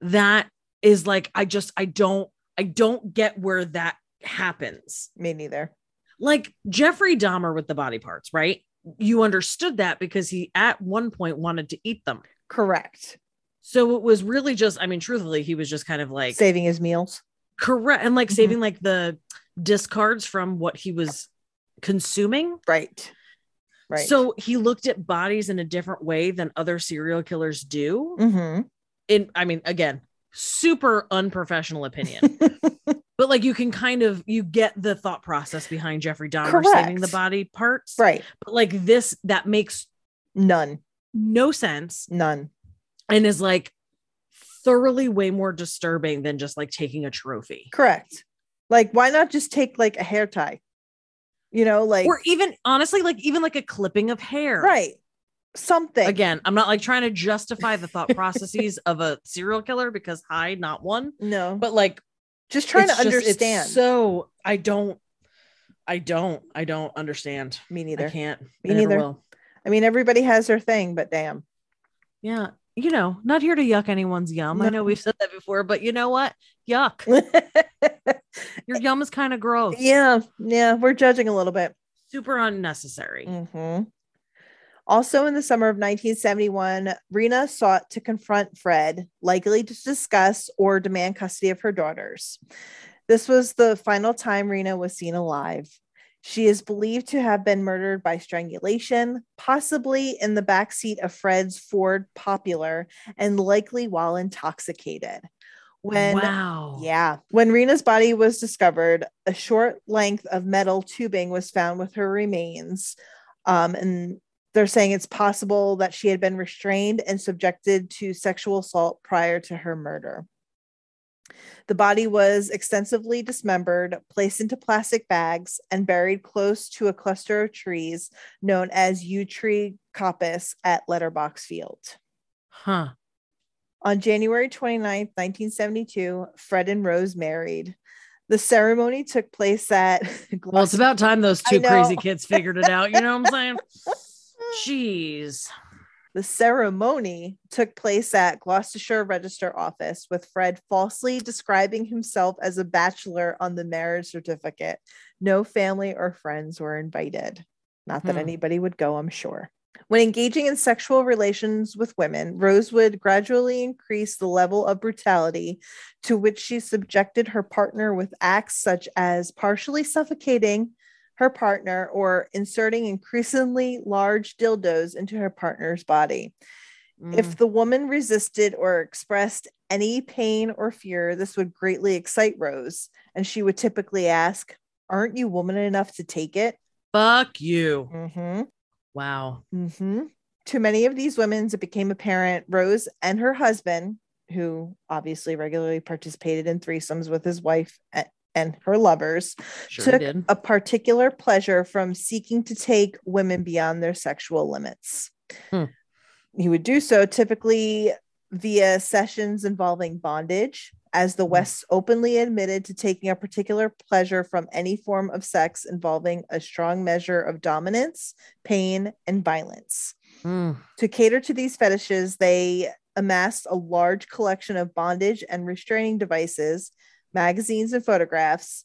that is like I just I don't I don't get where that happens. Me neither. Like Jeffrey Dahmer with the body parts, right? You understood that because he at one point wanted to eat them. Correct. So it was really just, I mean, truthfully, he was just kind of like Saving his meals. correct and like Mhm. saving like the discards from what he was consuming. Right. Right. So he looked at bodies in a different way than other serial killers do. Mhm. In, I mean, again, super unprofessional opinion, but like you can kind of you get the thought process behind Jeffrey Dahmer saving the body parts. right. But like this, that makes None. no sense None. and is like thoroughly way more disturbing than just like taking a trophy. Correct. Like, why not just take like a hair tie? You know, like or even honestly, like even like a clipping of hair. right. Something. Again, I'm not like trying to justify the thought processes of a serial killer because I not one, No. but like just trying to just- understand. so I don't, I don't, I don't understand. Me neither. I can't. Me I neither. will. I mean, everybody has their thing, but damn. Yeah. You know, not here to yuck anyone's yum. I know we've said that before, but you know what? Yuck. Your yum is kind of gross. yeah. Yeah. We're judging a little bit. Super unnecessary. Mhm. Also, in the summer of 1971, Rena sought to confront Fred, likely to discuss or demand custody of her daughters. This was the final time Rena was seen alive. She is believed to have been murdered by strangulation, possibly in the backseat of Fred's Ford Popular, and likely while intoxicated. When wow. yeah. When Rena's body was discovered, a short length of metal tubing was found with her remains. Um, and they're saying it's possible that she had been restrained and subjected to sexual assault prior to her murder. The body was extensively dismembered, placed into plastic bags, and buried close to a cluster of trees known as yew tree coppice at Letterbox Field. Huh. On January 29th, 1972, Fred and Rose married. The ceremony took place at Well, it's about time those two crazy kids figured it out. You know what I'm saying? Jeez. The ceremony took place at Gloucestershire Register Office, with Fred falsely describing himself as a bachelor on the marriage certificate. No family or friends were invited. Not that Hmm. anybody would go, I'm sure. When engaging in sexual relations with women, Rose would gradually increase the level of brutality to which she subjected her partner with acts such as partially suffocating her partner or inserting increasingly large dildos into her partner's body. Mm. If the woman resisted or expressed any pain or fear, this would greatly excite Rose, and she would typically ask, Aren't you woman enough to take it? Fuck you. Mm-hmm. Wow. Mm-hmm. To many of these women, it became apparent Rose and her husband, who obviously regularly participated in threesomes with his wife and her lovers, Sure took did. a particular pleasure from seeking to take women beyond their sexual limits. Hmm. He would do so typically via sessions involving bondage, as the Hmm. West openly admitted to taking a particular pleasure from any form of sex involving a strong measure of dominance, pain, and violence. Mm. To cater to these fetishes, they amassed a large collection of bondage and restraining devices, magazines, and photographs,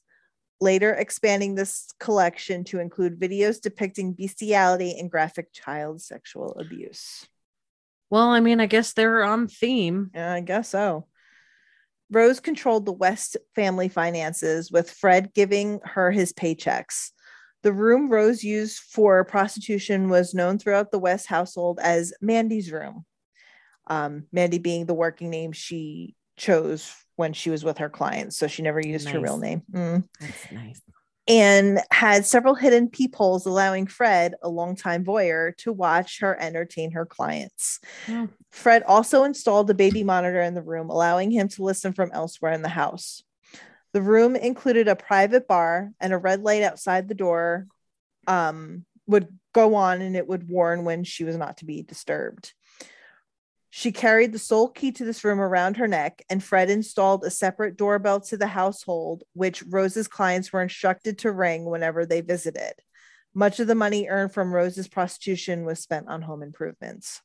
later expanding this collection to include videos depicting bestiality and graphic child sexual abuse. Well, I mean, I guess they're on theme. Yeah, I guess so. Rose controlled the West family finances, with Fred giving her his paychecks. The room Rose used for prostitution was known throughout the West household as Mandy's room. Um, Mandy being the working name she chose when she was with her clients, so she never used her real name. Mm. That's nice. And had several hidden peepholes, allowing Fred, a longtime voyeur, to watch her entertain her clients. Oh. Fred also installed a baby monitor in the room, allowing him to listen from elsewhere in the house. The room included a private bar and a red light outside the door um, would go on and it would warn when she was not to be disturbed. She carried the sole key to this room around her neck, and Fred installed a separate doorbell to the household, which Rose's clients were instructed to ring whenever they visited. Much of the money earned from Rose's prostitution was spent on home improvements.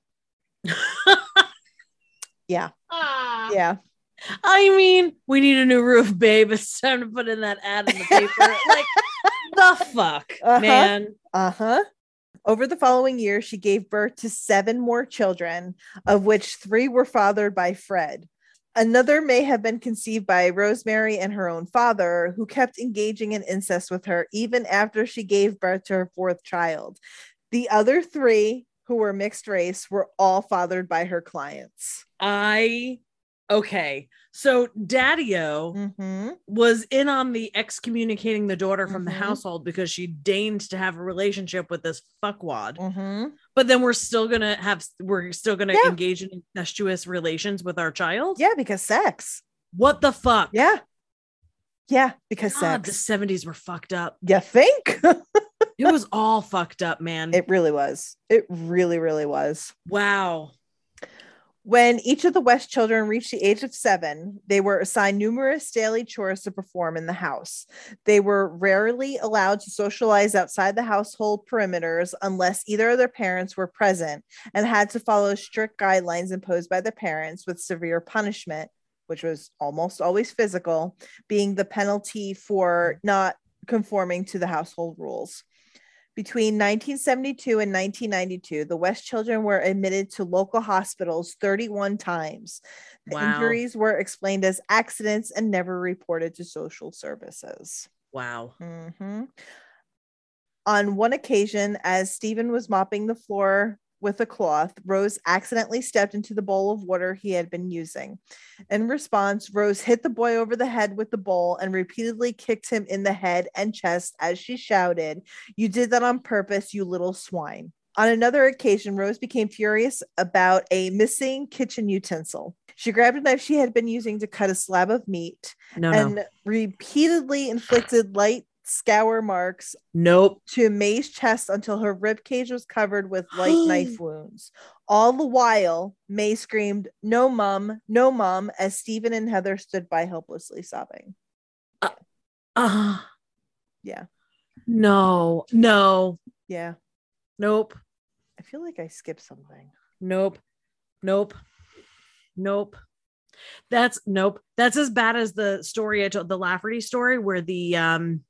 Yeah. Yeah. I mean, we need a new roof, babe. It's time to put in that ad in the paper. like the fuck, Uh-huh. man. Uh huh. Over the following year, she gave birth to seven more children, of which three were fathered by Fred. Another may have been conceived by Rosemary and her own father, who kept engaging in incest with her even after she gave birth to her fourth child. The other three, who were mixed race, were all fathered by her clients. I okay. So Daddy-O Mm-hmm. was in on the excommunicating the daughter from the Mhm. household because she deigned to have a relationship with this fuckwad. Mm-hmm. But then we're still gonna have we're still gonna Yeah. engage in incestuous relations with our child. Yeah, because sex. What the fuck? Yeah. Yeah, because God, the 70s were fucked up. You think? It was all fucked up, man. it really was. It really, really was. wow. When each of the West children reached the age of seven, they were assigned numerous daily chores to perform in the house. They were rarely allowed to socialize outside the household perimeters unless either of their parents were present and had to follow strict guidelines imposed by the parents with severe punishment, which was almost always physical, being the penalty for not conforming to the household rules. Between 1972 and 1992, the West children were admitted to local hospitals 31 times. The Wow. injuries were explained as accidents and never reported to social services. Wow. Mhm. On one occasion, as Stephen was mopping the floor with a cloth, Rose accidentally stepped into the bowl of water he had been using. In response, Rose hit the boy over the head with the bowl and repeatedly kicked him in the head and chest as she shouted, You did that on purpose, you little swine. On another occasion, Rose became furious about a missing kitchen utensil. She grabbed a knife she had been using to cut a slab of meat No, no. and repeatedly inflicted light scour marks Nope. to May's chest until her rib cage was covered with light knife wounds. All the while, May screamed, No, mom, no, mom!" as Stephen and Heather stood by helplessly sobbing. Uh, Yeah. no, no, Yeah. nope. I feel like I skipped something. Nope. Nope. Nope. That's nope. That's as bad as the story I told the Lafferty story where the um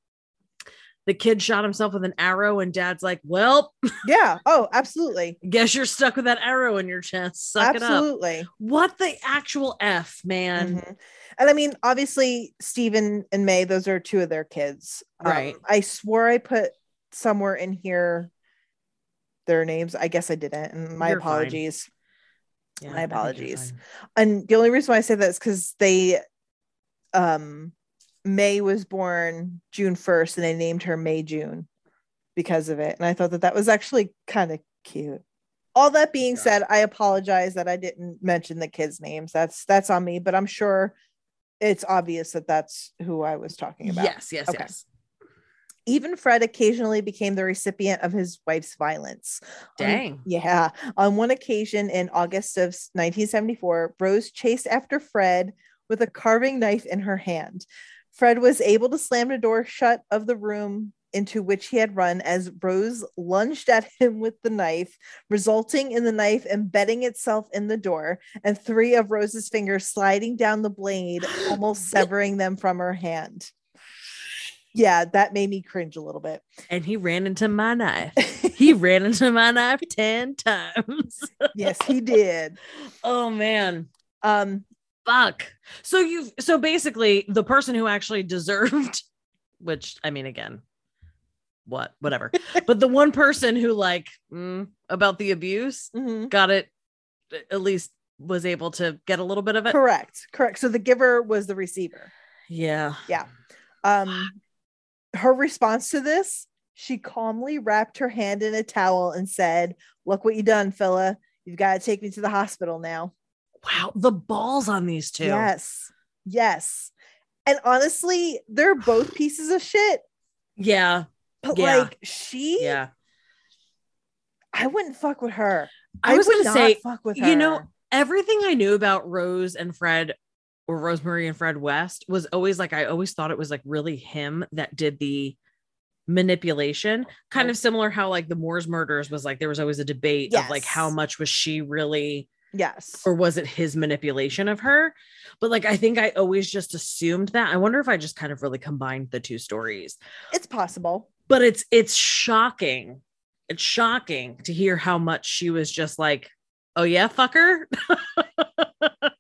the kid shot himself with an arrow and dad's like, Well, Yeah. Oh, absolutely. guess you're stuck with that arrow in your chest. Suck it up. absolutely. What the actual F, man? Mhm. And I mean, obviously, Stephen and May, those are two of their kids. Um, Right. I swore I put somewhere in here their names. I guess I didn't. And my You're apologies. Yeah, My I think you're apologies. And the only reason why I say that is because they, um, May was born June 1st and they named her May June because of it. And I thought that that was actually kind of cute. All that being Yeah. said, I apologize that I didn't mention the kids' names. That's that's on me, but I'm sure it's obvious that that's who I was talking about. Yes, yes, Okay. yes. Even Fred occasionally became the recipient of his wife's violence. On- Dang. yeah. On one occasion in August of 1974, Rose chased after Fred with a carving knife in her hand. Fred was able to slam the door shut of the room into which he had run as Rose lunged at him with the knife, resulting in the knife embedding itself in the door and three of Rose's fingers sliding down the blade, almost severing them from her hand. Yeah, that made me cringe a little bit. And he ran into my knife. He ran into my knife 10 times. yes, he did. oh man. Um, Fuck. So you so basically the person who actually deserved, which I mean again, what, whatever. but the one person who like mm, about the abuse mhm. got it at least was able to get a little bit of it. Correct. Correct. So the giver was the receiver. Yeah. Yeah. Um her response to this, she calmly wrapped her hand in a towel and said, Look what you done, fella. You've got to take me to the hospital now. Wow. The balls on these two. Yes. Yes. And honestly, they're both pieces of shit. Yeah. But Yeah. like she, Yeah. I wouldn't fuck with her. I was gonna say, fuck with her. you know, everything I knew about Rose and Fred or Rosemary and Fred West was always like I always thought it was like really him that did the manipulation kind Right. of similar how like the Moors murders was like there was always a debate of like how much was she really yes. or was it his manipulation of her but like I think I always just assumed that I wonder if I just kind of really combined the two stories It's possible. but it's it's shocking it's shocking to hear how much she was just like oh yeah fucker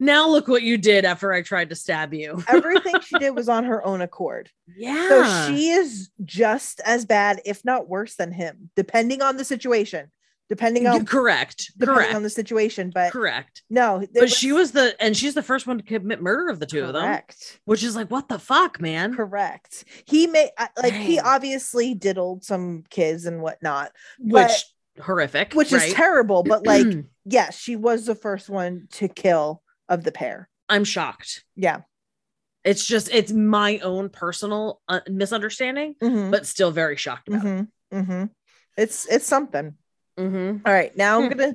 now look what you did after i tried to stab you Everything she did was on her own accord. yeah So she is just as bad, if not worse than him, depending on the situation. Depending on correct depending correct on the situation. But correct no, it but she was the and she's the first one to commit murder of the two correct. of them which is like what the fuck man Correct. He may like he obviously diddled some kids and whatnot, which horrific which right? is terrible. But like, yes, she was the first one to kill of the pair. i'm shocked Yeah. it's just it's my own personal uh, misunderstanding Mhm. but still very shocked about it Mhm. Mhm. It's it's something. Mhm. All right, now I'm Hmm. gonna.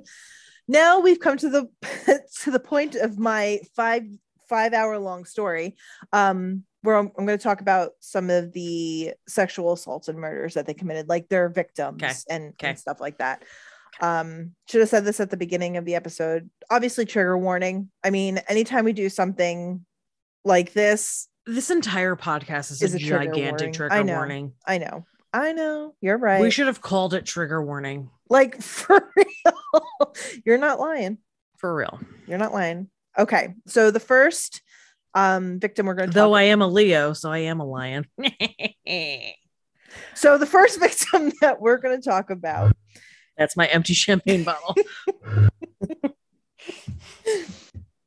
Now we've come to the to the point of my five five hour long story, um, where I'm, I'm going to talk about some of the sexual assaults and murders that they committed, like their victims Okay. and, Okay. and stuff like that. Um, should have said this at the beginning of the episode. Obviously, trigger warning. I mean, anytime we do something like this, this entire podcast is, Is a, a trigger gigantic warning. trigger I know. warning. I know, I know, you're right. We should have called it trigger warning like for real. you're not lying. for real. You're not lying. Okay. So the first um victim we're going to Though I am a Leo, so I am a lion. So the first victim that we're going to talk about That's my empty champagne bottle.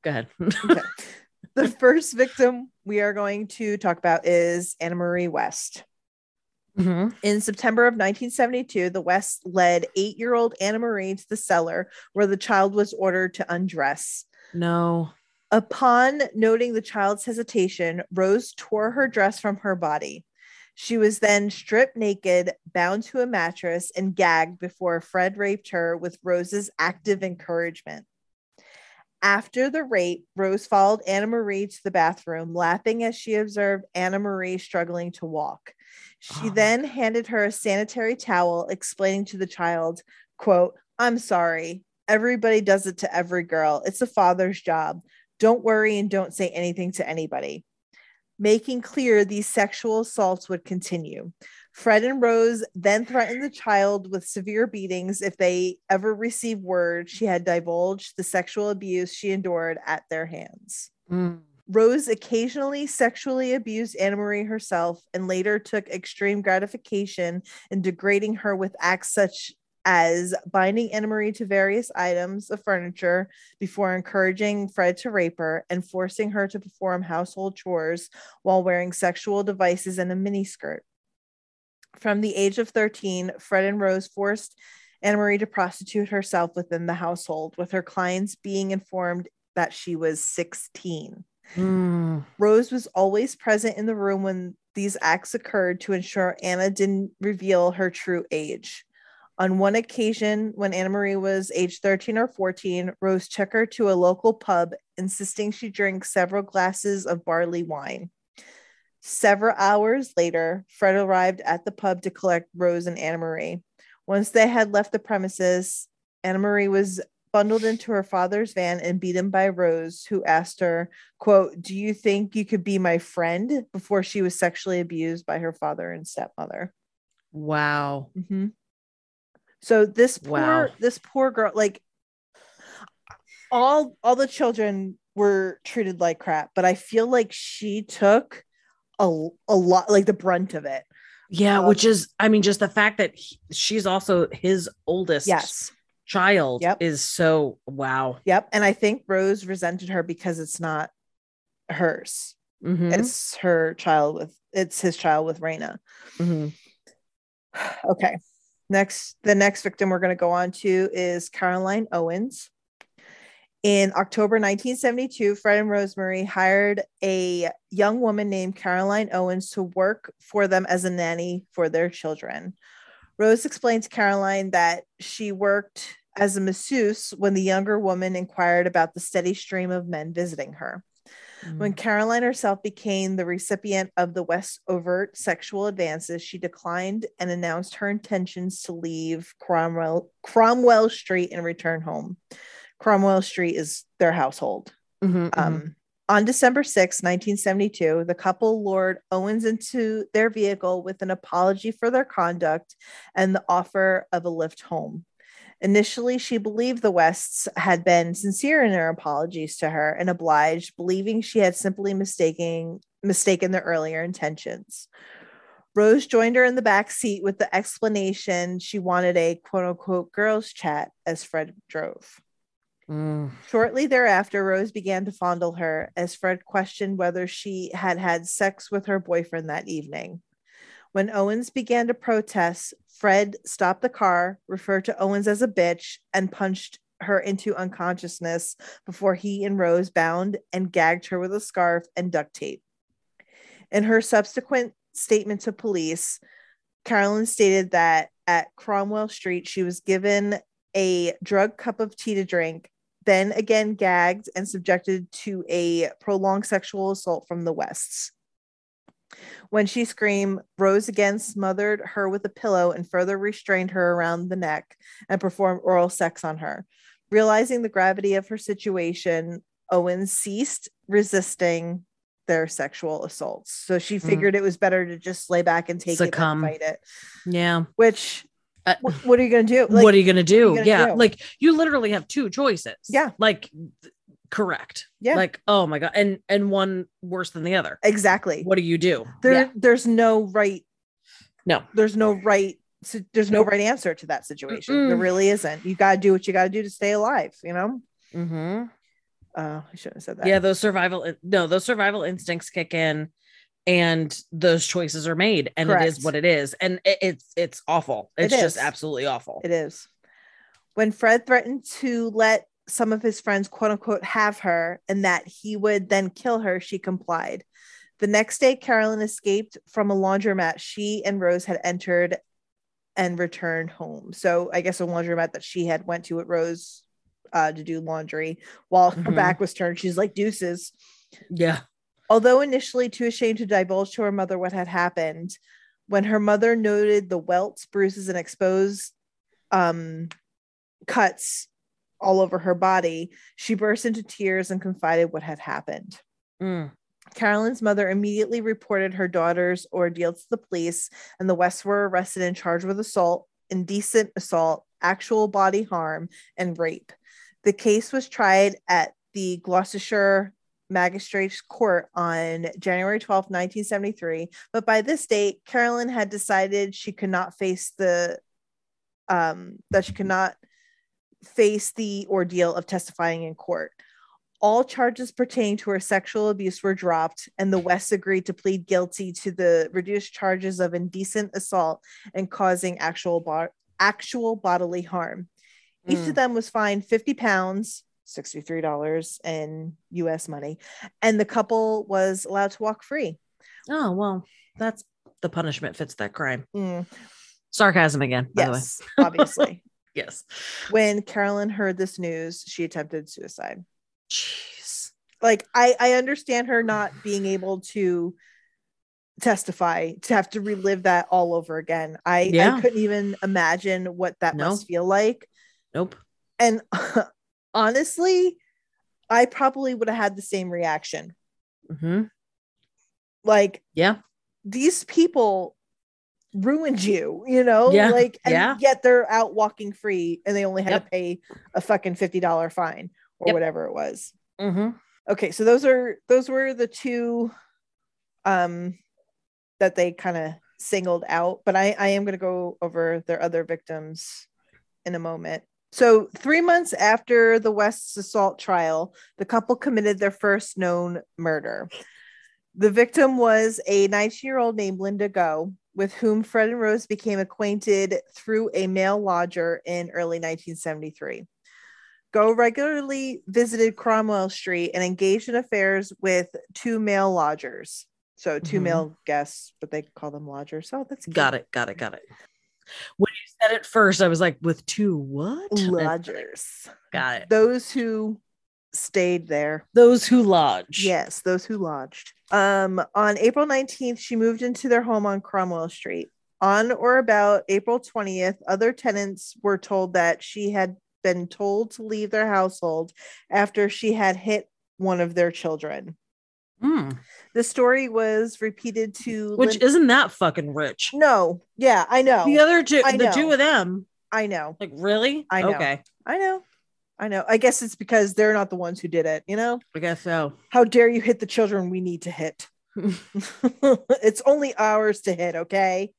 Go ahead. the first victim we are going to talk about is Anna Marie West. Mhm. In September of 1972, the West led eight year old Anna Marie to the cellar where the child was ordered to undress. No. Upon noting the child's hesitation, Rose tore her dress from her body. She was then stripped naked, bound to a mattress, and gagged before Fred raped her with Rose's active encouragement. After the rape, Rose followed Anna Marie to the bathroom, laughing as she observed Anna Marie struggling to walk. She Oh. then handed her a sanitary towel, explaining to the child, quote, I'm sorry. Everybody does it to every girl. It's a father's job. Don't worry and don't say anything to anybody. Making clear these sexual assaults would continue. Fred and Rose then threatened the child with severe beatings if they ever received word she had divulged the sexual abuse she endured at their hands. Mm. Rose occasionally sexually abused Anna Marie herself and later took extreme gratification in degrading her with acts such as binding Anna Marie to various items of furniture before encouraging Fred to rape her and forcing her to perform household chores while wearing sexual devices and a miniskirt. From the age of 13, Fred and Rose forced Anna Marie to prostitute herself within the household, with her clients being informed that she was 16. Mm. Rose was always present in the room when these acts occurred to ensure Anna didn't reveal her true age. On one occasion, when Anna Marie was age 13 or 14, Rose took her to a local pub, insisting she drink several glasses of barley wine. Several hours later, Fred arrived at the pub to collect Rose and Anna Marie. Once they had left the premises, Anna Marie was bundled into her father's van and beaten by Rose, who asked her, quote, Do you think you could be my friend? before she was sexually abused by her father and stepmother. Wow. Mm-hmm. So this poor Wow. this poor girl, like all all the children were treated like crap, but I feel like she took a, a lot like the brunt of it. Yeah, Um, which is, I mean, just the fact that he- she's also his oldest Yes. Child Yep. is so wow. Yep. And I think Rose resented her because it's not hers. Mhm, It's her child with it's his child with Rena. mhm. Okay. Next, the next victim we're going to go on to is Caroline Owens. In October 1972, Fred and Rosemary hired a young woman named Caroline Owens to work for them as a nanny for their children. Rose explained to Caroline that she worked as a masseuse when the younger woman inquired about the steady stream of men visiting her. When Caroline herself became the recipient of the West overt sexual advances, she declined and announced her intentions to leave Cromwell Cromwell Street and return home. Cromwell Street is their household. Mhm, mhm. Um, on December 6, 1972, the couple lured Owens into their vehicle with an apology for their conduct and the offer of a lift home. Initially, she believed the Wests had been sincere in their apologies to her and obliged, believing she had simply mistaken mistaken their earlier intentions. Rose joined her in the back seat with the explanation she wanted a quote unquote girls' chat as Fred drove. Mm. Shortly thereafter, Rose began to fondle her as Fred questioned whether she had had sex with her boyfriend that evening. When Owens began to protest, Fred stopped the car, referred to Owens as a bitch, and punched her into unconsciousness before he and Rose bound and gagged her with a scarf and duct tape. In her subsequent statement to police, Carolyn stated that at Cromwell Street, she was given a drug cup of tea to drink, then again gagged and subjected to a prolonged sexual assault from the Wests. When she screamed, Rose again smothered her with a pillow and further restrained her around the neck and performed oral sex on her. Realizing the gravity of her situation, Owen ceased resisting their sexual assaults. So she Mm. figured it was better to just lay back and take Succumb. it and fight it. Yeah. Which, Uh, what are you going to do? Like, what are you gonna do? yeah, do? like you literally have two choices. Yeah. like correct. Yeah. like oh my god, and and one worse than the other. exactly. What do you do? There, yeah, there's no right. no, There's no right. So there's no right answer to that situation. There Mm-mm. really isn't. You got to do what you got to do to stay alive. You know. mm-hmm Uh, I shouldn't have said that. yeah. Those survival, no, those survival instincts kick in, and those choices are made, and it Correct. is what it is, and it, it's it's awful. It It's just absolutely awful. It is. When Fred threatened to let some of his friends, quote unquote, have her and that he would then kill her, she complied. The next day, Carolyn escaped from a laundromat she and Rose had entered and returned home. So I guess a laundromat that she had went to with Rose uh, to do laundry while her Mhm. back was turned. She's like deuces. yeah, Although initially too ashamed to divulge to her mother what had happened, when her mother noted the welts, bruises, and exposed um, cuts all over her body, she burst into tears and confided what had happened. Mm. Carolyn's mother immediately reported her daughter's ordeal to the police, and the Wests were arrested and charged with assault, indecent assault, actual body harm, and rape. The case was tried at the Gloucestershire Magistrates Court on January 12, 1973. But by this date, Carolyn had decided she could not face the um, that she could not face the ordeal of testifying in court. All charges pertaining to her sexual abuse were dropped, and the West agreed to plead guilty to the reduced charges of indecent assault and causing actual bo- actual bodily harm. Each Mm. of them was fined 50 pounds, $63 in US money, and the couple was allowed to walk free. Oh, well, that's the punishment fits that crime. Mm, Sarcasm again, by the way. yes, obviously. Yes. When Carolyn heard this news, she attempted suicide. Jeez. Like I I understand her not being able to testify to have to relive that all over again. I, Yeah. I couldn't even imagine what that No. must feel like. Nope. And honestly, I probably would have had the same reaction. hmm Like Yeah. these people ruined you, you know? Yeah, Like and yeah. yet they're out walking free and they only had Yep. to pay a fucking $50 fine or Yep. whatever it was. hmm okay so those are those were the two um that they kind of singled out but i i am going to go over their other victims in a moment so three months after the west's assault trial the couple committed their first known murder the victim was a 19 year old named linda go with whom fred and rose became acquainted through a male lodger in early 1973 Go regularly visited Cromwell Street and engaged in affairs with two male lodgers. So 2 Mhm. male guests, but they call them lodgers. Oh, that's cute. Got it. Got it. Got it. When you said it first, I was like, with two what? Lodgers. Got it. Those who stayed there. Those who lodged. Yes, those who lodged. Um, on April 19th, she moved into their home on Cromwell Street. On or about April 20th, other tenants were told that she had been told to leave their household after she had hit one of their children. Mm. The story was repeated to Which Lin- isn't that fucking rich? no, yeah, I know, The other two, I the know. two of them, I know, like really? I know. Okay, I know, I know. I guess it's because they're not the ones who did it. You know, I guess so. how dare you hit the children we need to hit? it's only ours to hit, okay?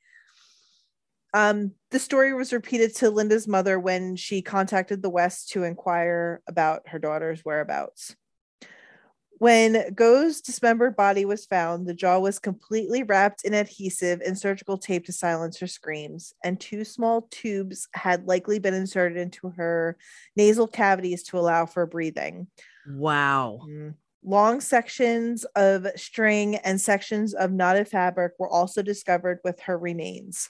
Um, the story was repeated to Linda's mother when she contacted the West to inquire about her daughter's whereabouts. When Go's dismembered body was found, the jaw was completely wrapped in adhesive and surgical tape to silence her screams, and two small tubes had likely been inserted into her nasal cavities to allow for breathing. Wow. Mm. Long sections of string and sections of knotted fabric were also discovered with her remains.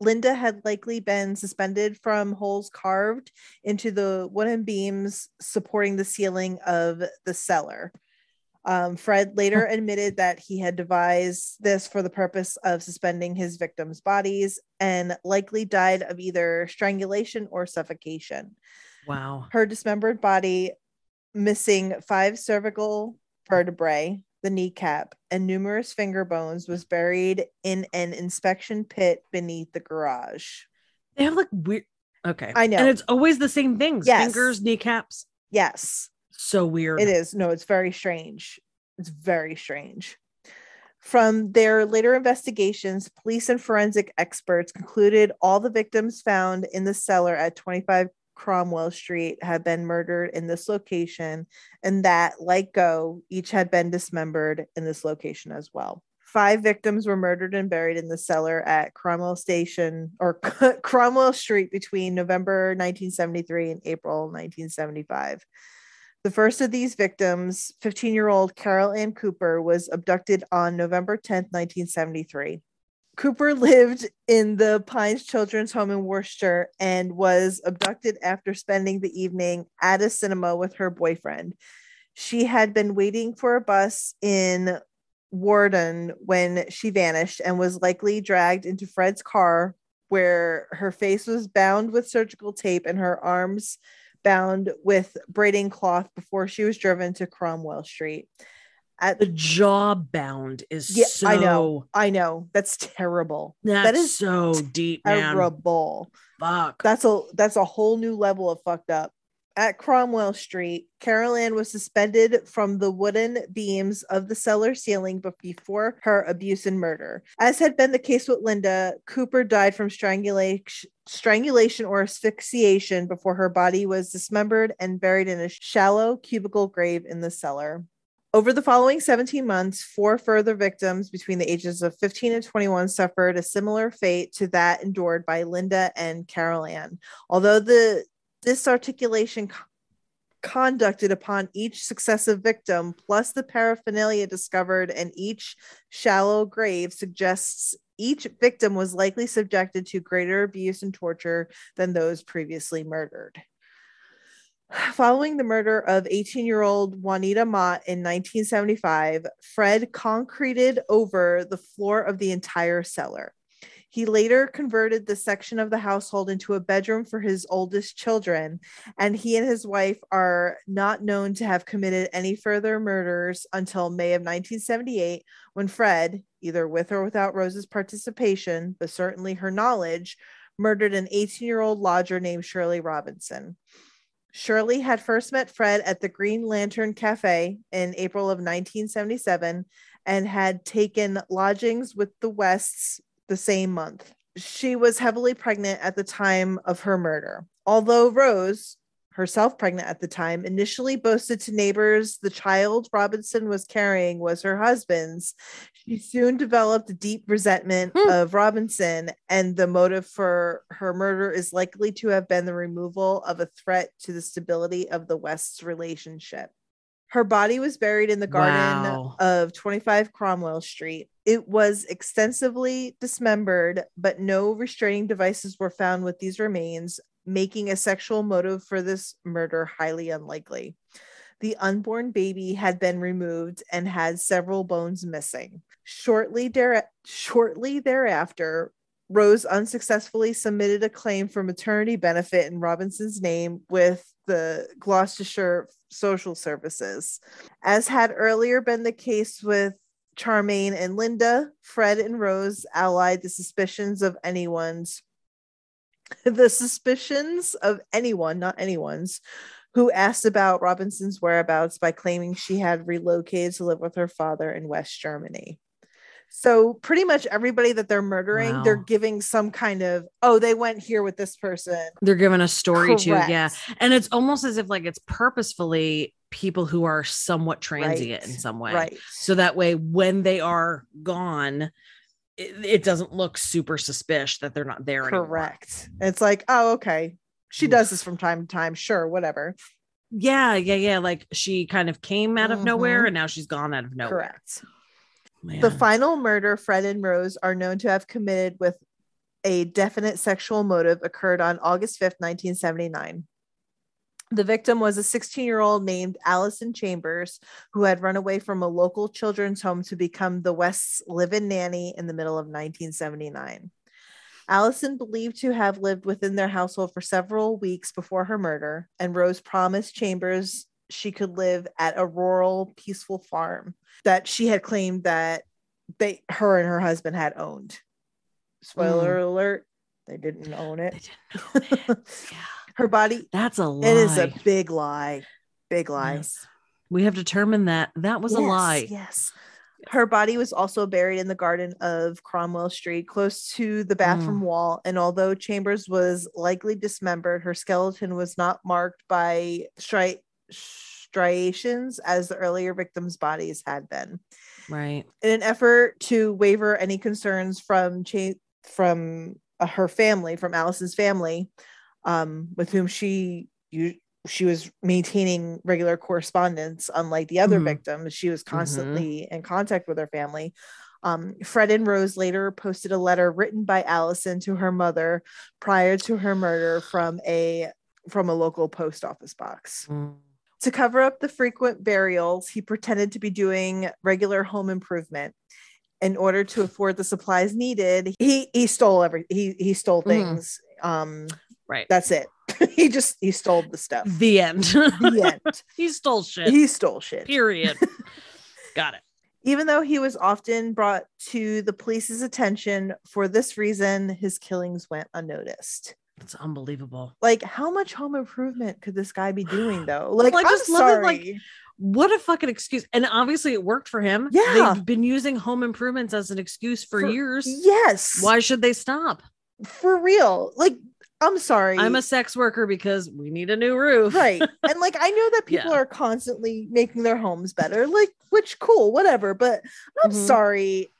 Linda had likely been suspended from holes carved into the wooden beams supporting the ceiling of the cellar. Um, Fred later admitted that he had devised this for the purpose of suspending his victims' bodies and likely died of either strangulation or suffocation Wow. her dismembered body missing five cervical vertebrae the kneecap and numerous finger bones was buried in an inspection pit beneath the garage They have like weird. Okay, I know. and it's always the same things: Yes. fingers, kneecaps. yes So weird. it is no it's very strange it's very strange from their later investigations police and forensic experts concluded all the victims found in the cellar at 25 Cromwell Street had been murdered in this location, and that, like Go, each had been dismembered in this location as well. Five victims were murdered and buried in the cellar at Cromwell Station or Cromwell Street between November 1973 and April 1975. The first of these victims, 15 year old Carol Ann Cooper, was abducted on November 10, 1973. Cooper lived in the Pines Children's Home in Worcester and was abducted after spending the evening at a cinema with her boyfriend. She had been waiting for a bus in Warndon when she vanished and was likely dragged into Fred's car where her face was bound with surgical tape and her arms bound with braiding cloth before she was driven to Cromwell Street. At the jaw bound is yeah, so I know, I know. That's terrible. That's that is so deep, man. terrible. Fuck. That's a that's a whole new level of fucked up. At Cromwell Street, Carol Ann was suspended from the wooden beams of the cellar ceiling before her abuse and murder. As had been the case with Linda, Cooper died from strangulation, strangulation or asphyxiation before her body was dismembered and buried in a shallow cubicle grave in the cellar. Over the following 17 months, four further victims between the ages of 15 and 21 suffered a similar fate to that endured by Linda and Carol Ann. Although the disarticulation co- conducted upon each successive victim, plus the paraphernalia discovered in each shallow grave, suggests each victim was likely subjected to greater abuse and torture than those previously murdered. Following the murder of 18 year old Juanita Mott in 1975, Fred concreted over the floor of the entire cellar. He later converted the section of the household into a bedroom for his oldest children, and he and his wife are not known to have committed any further murders until May of 1978, when Fred, either with or without Rose's participation, but certainly her knowledge, murdered an 18 year old lodger named Shirley Robinson. Shirley had first met Fred at the Green Lantern Cafe in April of 1977 and had taken lodgings with the Wests the same month. She was heavily pregnant at the time of her murder. Although Rose, herself pregnant at the time, initially boasted to neighbors the child Robinson was carrying was her husband's, she soon developed a deep resentment Hmm. of Robinson, and the motive for her murder is likely to have been the removal of a threat to the stability of the West's relationship. Her body was buried in the garden Wow. of 25 Cromwell Street. It was extensively dismembered, but no restraining devices were found with these remains, making a sexual motive for this murder highly unlikely. The unborn baby had been removed and had several bones missing. Shortly, shortly thereafter, Rose unsuccessfully submitted a claim for maternity benefit in Robinson's name with the Gloucestershire Social Services. As had earlier been the case with Charmaine and Linda, Fred and Rose allied the suspicions of anyone's the suspicions of anyone, not anyone's, who asked about Robinson's whereabouts by claiming she had relocated to live with her father in West Germany. So pretty much everybody that they're murdering, they're giving some kind of, oh, they went here with this person. They're giving a story to, yeah. And it's almost as if like it's purposefully people who are somewhat transient Right. in some way. Right. So that way, when they are gone, it, it doesn't look super suspicious that they're not there anymore. Correct. It's like, oh, okay. She Oof. does this from time to time. Sure, whatever. Yeah, yeah, yeah. Like she kind of came out of nowhere Mhm. and now she's gone out of nowhere. Correct. Man. The final murder Fred and Rose are known to have committed with a definite sexual motive occurred on August 5th, 1979. The victim was a 16 year old named Allison Chambers who had run away from a local children's home to become the West's live in nanny in the middle of 1979. Allison believed to have lived within their household for several weeks before her murder, and Rose promised Chambers she could live at a rural, peaceful farm that she had claimed that they, her and her husband had owned. Spoiler mm. alert, they didn't own They it. didn't own it. yeah. Her body, That's a lie. it is a big lie. Big lie. Yes. We have determined that that was a lie. Yes. Her body was also buried in the garden of Cromwell Street, close to the bathroom wall. And although Chambers was likely dismembered, her skeleton was not marked by stri- striations as the earlier victims' bodies had been. Right. In an effort to waiver any concerns from cha- from uh, her family, from Allison's family, um, with whom she you she was maintaining regular correspondence, unlike the other Mhm. victims. She was constantly in contact with her family. Um, Fred and Rose later posted a letter written by Allison to her mother prior to her murder from a from a local post office box. Mm. To cover up the frequent burials, he pretended to be doing regular home improvement. in order to afford the supplies needed, he he stole every he he stole Mhm. things. Um, Right. that's it. he just he stole the stuff. the end. The end. he stole shit. He stole shit. Period. Got it. Even though he was often brought to the police's attention for this reason, his killings went unnoticed. It's unbelievable. Like, how much home improvement could this guy be doing, though? Like, Well, I I'm just love it, like, sorry. What a fucking excuse. And obviously it worked for him. Yeah. They've been using home improvements as an excuse for, For- years. yes, Why should they stop? for real? Like, I'm sorry. I'm a sex worker because we need a new roof. right and like i know that people Yeah. are constantly making their homes better like which cool whatever but i'm Mhm. sorry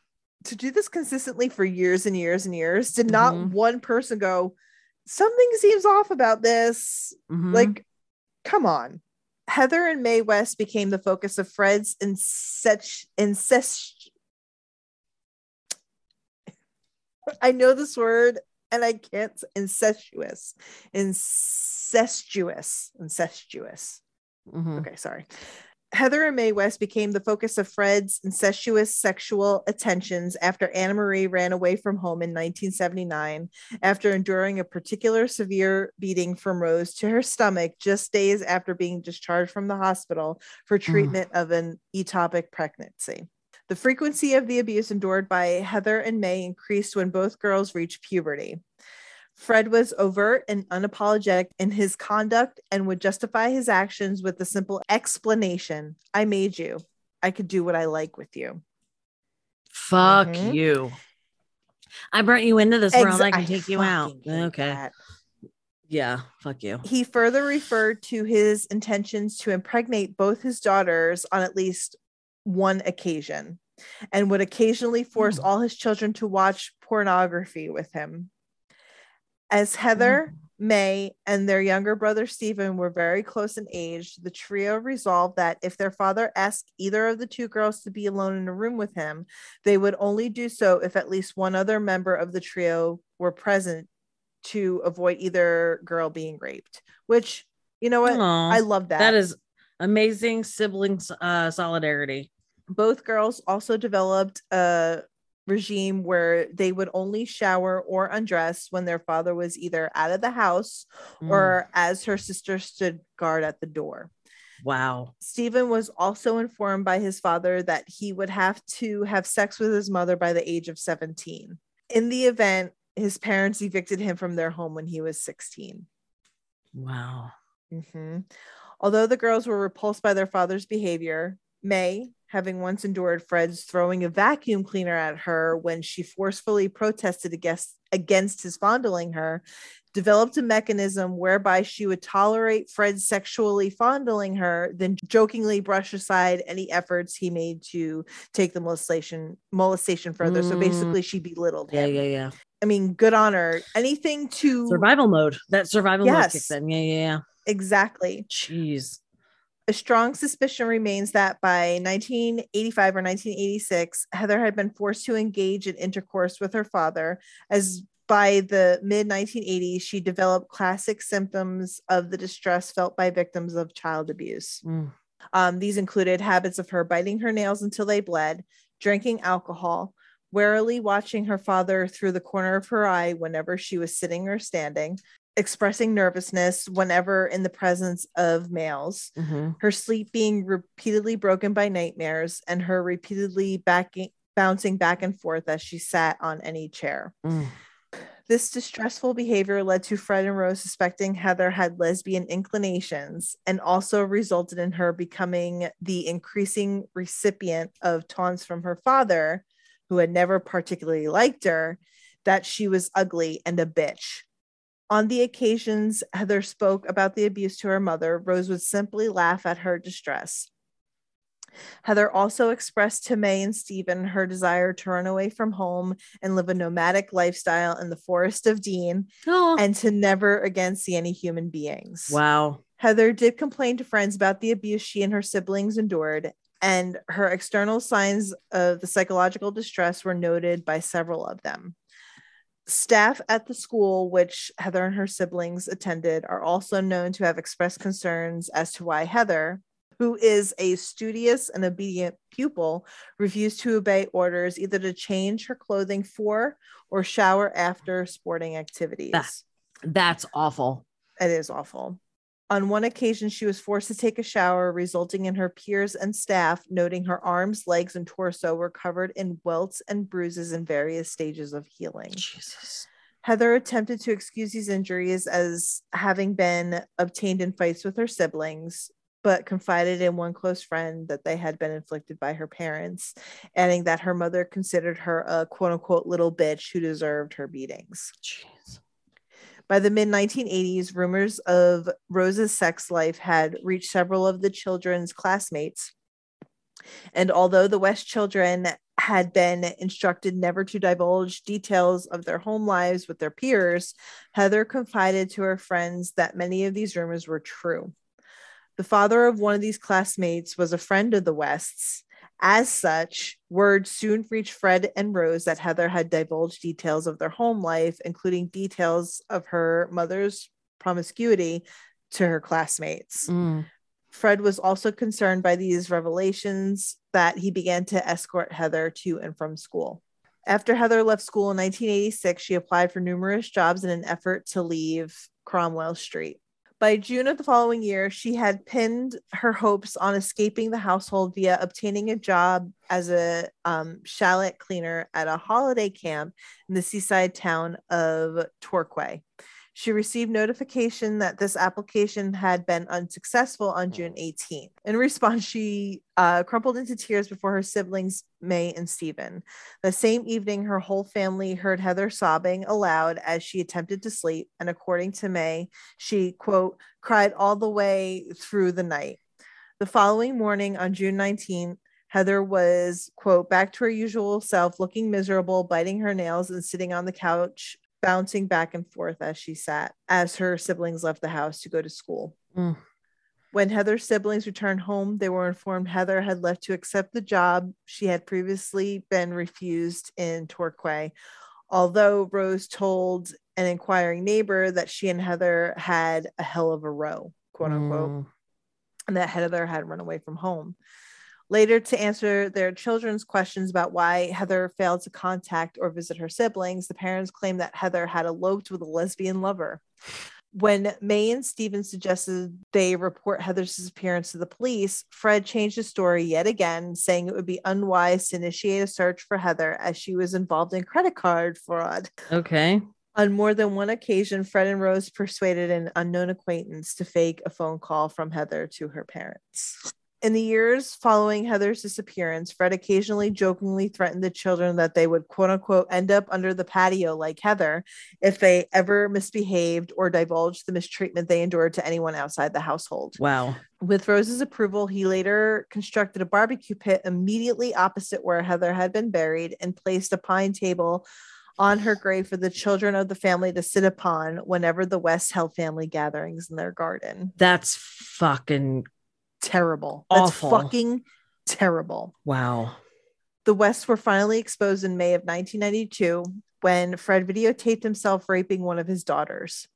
to do this consistently for years and years and years did not Mhm. one person go something seems off about this Mhm. like come on heather and mae west became the focus of fred's incest incest i know this word and i can't incestuous incestuous incestuous. Mhm. okay sorry. Heather and mae west became the focus of fred's incestuous sexual attentions after anna marie ran away from home in 1979 after enduring a particular severe beating from rose to her stomach just days after being discharged from the hospital for treatment of an ectopic pregnancy the frequency of the abuse endured by Heather and May increased when both girls reached puberty. Fred was overt and unapologetic in his conduct and would justify his actions with the simple explanation I made you. I could do what I like with you. Fuck Mhm. you. I brought you into this world. I can take you out. Okay. that. Yeah. Fuck you. He further referred to his intentions to impregnate both his daughters on at least one occasion and would occasionally force Hmm. all his children to watch pornography with him. As Heather, May, and their younger brother Stephen were very close in age, the trio resolved that if their father asked either of the two girls to be alone in a room with him, they would only do so if at least one other member of the trio were present to avoid either girl being raped. Which, you know what? Aw, I love that. that is amazing siblings uh solidarity. both girls also developed a regime where they would only shower or undress when their father was either out of the house Mm, or as her sister stood guard at the door. wow. Stephen was also informed by his father that he would have to have sex with his mother by the age of 17. In the event, his parents evicted him from their home when he was 16. Wow. Mhm. Although the girls were repulsed by their father's behavior, May, having once endured Fred's throwing a vacuum cleaner at her when she forcefully protested against, against his fondling her, developed a mechanism whereby she would tolerate Fred sexually fondling her, then jokingly brush aside any efforts he made to take the molestation molestation further. So Mm. basically, she belittled Yeah, him. yeah, yeah. Yeah. I mean, good on her. Anything to Survival mode. That survival mode kicks in. Yeah, yeah, yeah. Exactly. Jeez. a strong suspicion remains that by 1985 or 1986, Heather had been forced to engage in intercourse with her father, as by the mid 1980s, she developed classic symptoms of the distress felt by victims of child abuse. Mm. Um, these included habits of her biting her nails until they bled, drinking alcohol, warily watching her father through the corner of her eye whenever she was sitting or standing, expressing nervousness whenever in the presence of males Mhm. her sleep being repeatedly broken by nightmares and her repeatedly backing bouncing back and forth as she sat on any chair. Mm. This distressful behavior led to Fred and Rose suspecting Heather had lesbian inclinations and also resulted in her becoming the increasing recipient of taunts from her father, who had never particularly liked her, that she was ugly and a bitch. On the occasions Heather spoke about the abuse to her mother, Rose would simply laugh at her distress. Heather also expressed to May and Stephen her desire to run away from home and live a nomadic lifestyle in the forest of Dean Oh, and to never again see any human beings. wow. Heather did complain to friends about the abuse she and her siblings endured, and her external signs of the psychological distress were noted by several of them. Staff at the school, which Heather and her siblings attended, are also known to have expressed concerns as to why Heather, who is a studious and obedient pupil, refused to obey orders either to change her clothing for or shower after sporting activities. That- That's awful. It is awful. On one occasion, she was forced to take a shower, resulting in her peers and staff noting her arms, legs, and torso were covered in welts and bruises in various stages of healing. Jesus. Heather attempted to excuse these injuries as having been obtained in fights with her siblings, but confided in one close friend that they had been inflicted by her parents, adding that her mother considered her a quote unquote little bitch who deserved her beatings. Jeez. By the mid 1980s, rumors of Rose's sex life had reached several of the children's classmates. And although the West children had been instructed never to divulge details of their home lives with their peers, Heather confided to her friends that many of these rumors were true. The father of one of these classmates was a friend of the Wests. As such, word soon reached Fred and Rose that Heather had divulged details of their home life, including details of her mother's promiscuity to her classmates. Mm. Fred was also concerned by these revelations that he began to escort Heather to and from school. After Heather left school in 1986, she applied for numerous jobs in an effort to leave Cromwell Street. By June of the following year, she had pinned her hopes on escaping the household via obtaining a job as a um, shallot cleaner at a holiday camp in the seaside town of Torquay. She received notification that this application had been unsuccessful on June 18th. In response, she uh, crumpled into tears before her siblings, May and Stephen. The same evening, her whole family heard Heather sobbing aloud as she attempted to sleep. And according to May, she, quote, cried all the way through the night. The following morning, on June 19th, Heather was, quote, back to her usual self, looking miserable, biting her nails, and sitting on the couch bouncing back and forth as she sat as her siblings left the house to go to school. Mm. When Heather's siblings returned home, they were informed Heather had left to accept the job she had previously been refused in Torquay. Although Rose told an inquiring neighbor that she and Heather had a hell of a row, quote unquote, Mm. and that Heather had run away from home. Later, to answer their children's questions about why Heather failed to contact or visit her siblings, the parents claimed that Heather had eloped with a lesbian lover. When May and Stephen suggested they report Heather's disappearance to the police, Fred changed the story yet again, saying it would be unwise to initiate a search for Heather as she was involved in credit card fraud. Okay. On more than one occasion, Fred and Rose persuaded an unknown acquaintance to fake a phone call from Heather to her parents. In the years following Heather's disappearance, Fred occasionally jokingly threatened the children that they would quote unquote end up under the patio like Heather if they ever misbehaved or divulged the mistreatment they endured to anyone outside the household. Wow. With Rose's approval, he later constructed a barbecue pit immediately opposite where Heather had been buried and placed a pine table on her grave for the children of the family to sit upon whenever the West held family gatherings in their garden. That's fucking Terrible. That's fucking terrible. wow. The Wests were finally exposed in May of 1992 when Fred videotaped himself raping one of his daughters.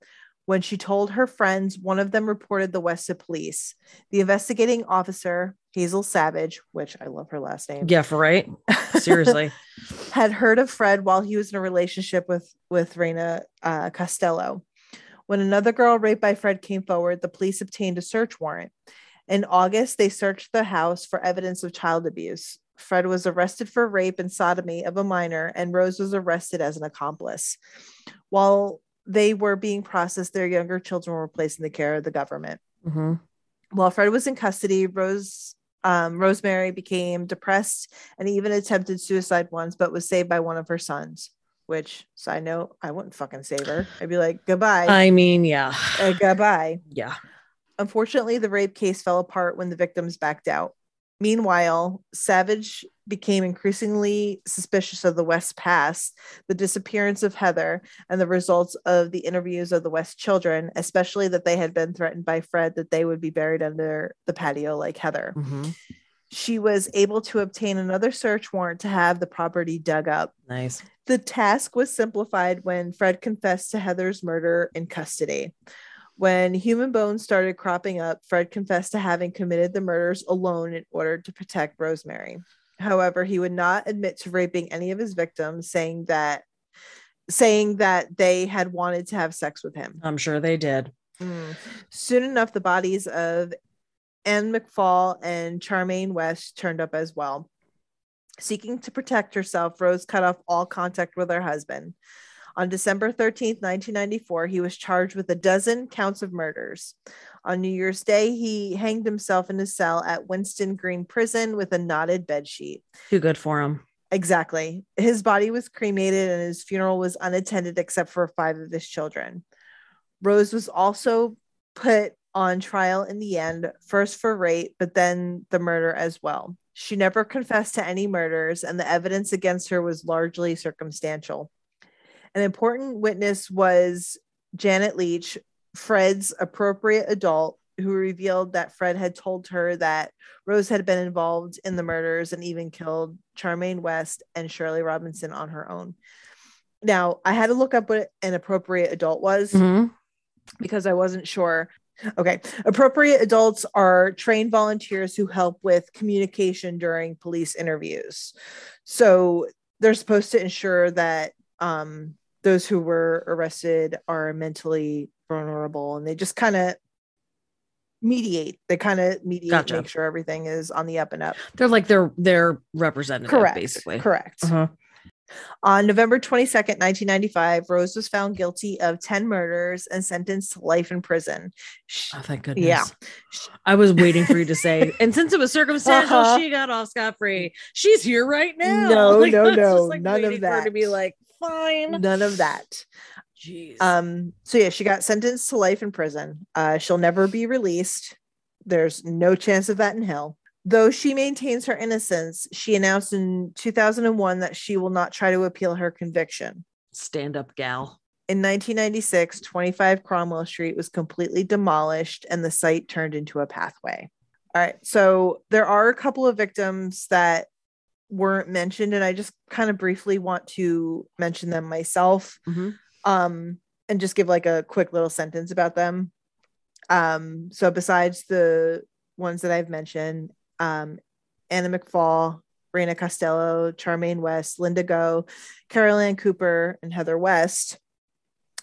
When she told her friends, one of them reported the West to police. The investigating officer, Hazel Savage, which I love her last name, Yeah, for right. Seriously. had heard of Fred while he was in a relationship with with Rena uh, Costello. When another girl raped by Fred came forward, the police obtained a search warrant. In August, they searched the house for evidence of child abuse. Fred was arrested for rape and sodomy of a minor, and Rose was arrested as an accomplice. While they were being processed, their younger children were placed in the care of the government. Mhm. While Fred was in custody, Rose um, Rosemary became depressed and even attempted suicide once, but was saved by one of her sons. Which, side note, I wouldn't fucking save her. I'd be like, goodbye, I mean, yeah. uh, goodbye. Yeah. Unfortunately, the rape case fell apart when the victims backed out. Meanwhile, Savage became increasingly suspicious of the West past, the disappearance of Heather, and the results of the interviews of the West children, especially that they had been threatened by Fred that they would be buried under the patio like Heather. Mhm. She was able to obtain another search warrant to have the property dug up. Nice. The task was simplified when Fred confessed to Heather's murder in custody. When human bones started cropping up, Fred confessed to having committed the murders alone in order to protect Rosemary. However, he would not admit to raping any of his victims, saying that saying that they had wanted to have sex with him. I'm sure they did. Mm. Soon enough, the bodies of Anne McFall and Charmaine West turned up as well. Seeking to protect herself, Rose cut off all contact with her husband. On December 13th, 1994, he was charged with a dozen counts of murders. On New Year's Day, he hanged himself in his cell at Winson Green Prison with a knotted bedsheet. Too good for him. Exactly. His body was cremated and his funeral was unattended except for five of his children. Rose was also put on trial in the end, first for rape, but then the murder as well. She never confessed to any murders, and the evidence against her was largely circumstantial. An important witness was Janet Leach, Fred's appropriate adult, who revealed that Fred had told her that Rose had been involved in the murders and even killed Charmaine West and Shirley Robinson on her own. Now, I had to look up what an appropriate adult was Mhm. because I wasn't sure. Okay. Appropriate adults are trained volunteers who help with communication during police interviews. So they're supposed to ensure that um, those who were arrested are mentally vulnerable and they just kind of mediate. They kind of mediate, Gotcha. make sure everything is on the up and up. They're like their their representative, Correct. basically. Correct. Uh-huh. On November 22nd, 1995, Rose was found guilty of 10 murders and sentenced to life in prison. Sh- Oh, thank goodness. Yeah. I was waiting for you to say, and since it was circumstantial, Uh-huh. she got off scot free. She's here right now. No, Like, no, no, like, none of waiting for her to that. be like, fine. None of that. Jeez. Um, so yeah, she got sentenced to life in prison. Uh, she'll never be released. There's no chance of that in hell. Though she maintains her innocence, she announced in 2001 that she will not try to appeal her conviction. Stand up, gal. In 1996, 25 Cromwell Street was completely demolished and the site turned into a pathway. All right, so there are a couple of victims that weren't mentioned, and I just kind of briefly want to mention them myself Mhm. um, and just give like a quick little sentence about them. Um, so besides the ones that I've mentioned, um, Anna McFall, Rena Costello, Charmaine West, Linda Go, Carol Ann Cooper, and Heather West.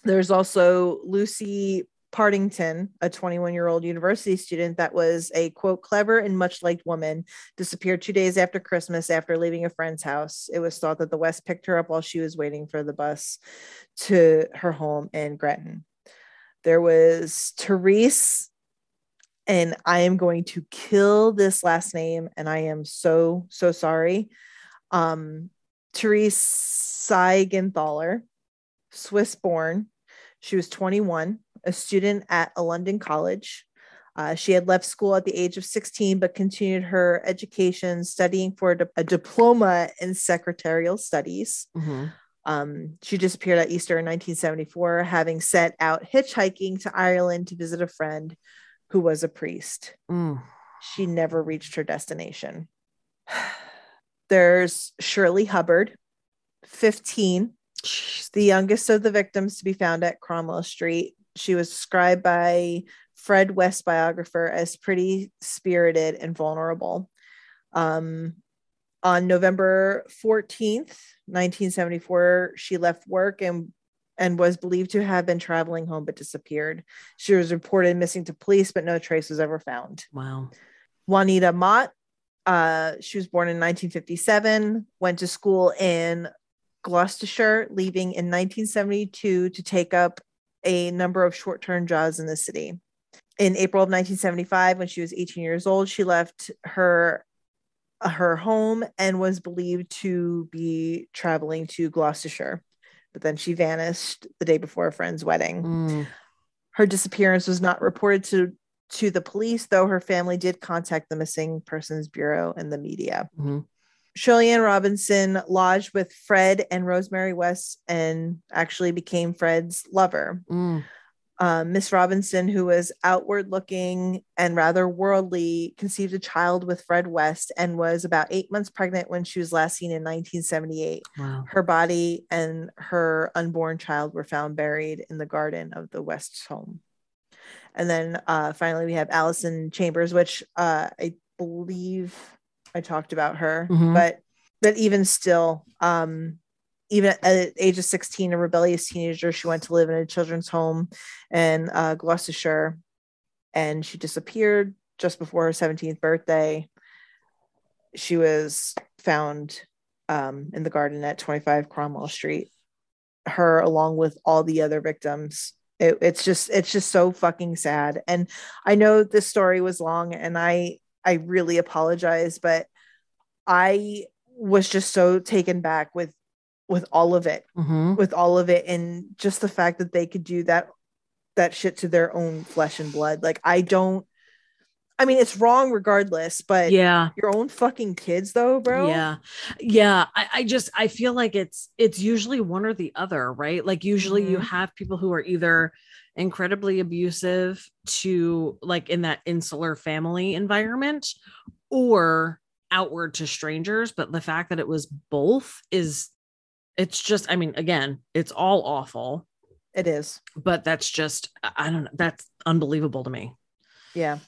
There's also Lucy Partington, a 21 year old university student that was a quote, clever and much liked woman, disappeared two days after Christmas after leaving a friend's house. It was thought that the West picked her up while she was waiting for the bus to her home in Gretton. There was Therese, and I am going to kill this last name, and I am so, so sorry. Um, Therese Siegenthaler, Swiss born. She was 21, a student at a London college. Uh, she had left school at the age of 16, but continued her education studying for a, di- a diploma in secretarial studies. Mhm. Um, she disappeared at Easter in 1974, having set out hitchhiking to Ireland to visit a friend who was a priest. Mm. She never reached her destination. There's Shirley Hubbard, 15, the youngest of the victims to be found at Cromwell Street. She was described by Fred West biographer as pretty spirited and vulnerable. Um, on November 14th, 1974, she left work and and was believed to have been traveling home but disappeared. She was reported missing to police, but no trace was ever found. Wow. Juanita Mott, uh, she was born in 1957, went to school in Gloucestershire, leaving in 1972 to take up a number of short term jobs in the city. In April of 1975, when she was 18 years old, she left her her home and was believed to be traveling to Gloucestershire. But then she vanished the day before a friend's wedding. Mm. Her disappearance was not reported to to the police, though her family did contact the Missing Persons Bureau and the media. Mhm. Shirley Ann Robinson lodged with Fred and Rosemary West and actually became Fred's lover. Mm. Um, Miss Robinson, who was outward looking and rather worldly, conceived a child with Fred West and was about eight months pregnant when she was last seen in 1978. Wow. Her body and her unborn child were found buried in the garden of the West's home. And then uh, finally, we have Allison Chambers, which uh, I believe I talked about her, Mhm. but but even still, um, even at the age of 16, a rebellious teenager, she went to live in a children's home in uh, Gloucestershire, and she disappeared just before her 17th birthday. She was found um, in the garden at 25 Cromwell Street. Her, along with all the other victims, it, it's just it's just so fucking sad. And I know this story was long, and I I really apologize, but I was just so taken back with with all of it, Mhm. with all of it, and just the fact that they could do that that shit to their own flesh and blood. Like I don't. I mean, it's wrong regardless, but Yeah. your own fucking kids, though, bro. Yeah. Yeah. I, I just I feel like it's it's usually one or the other, right? Like usually you Mhm. have people who are either incredibly abusive to like in that insular family environment or outward to strangers. But the fact that it was both is it's just, I mean, again, it's all awful, it is. but that's just I I don't know, that's unbelievable to me. Yeah.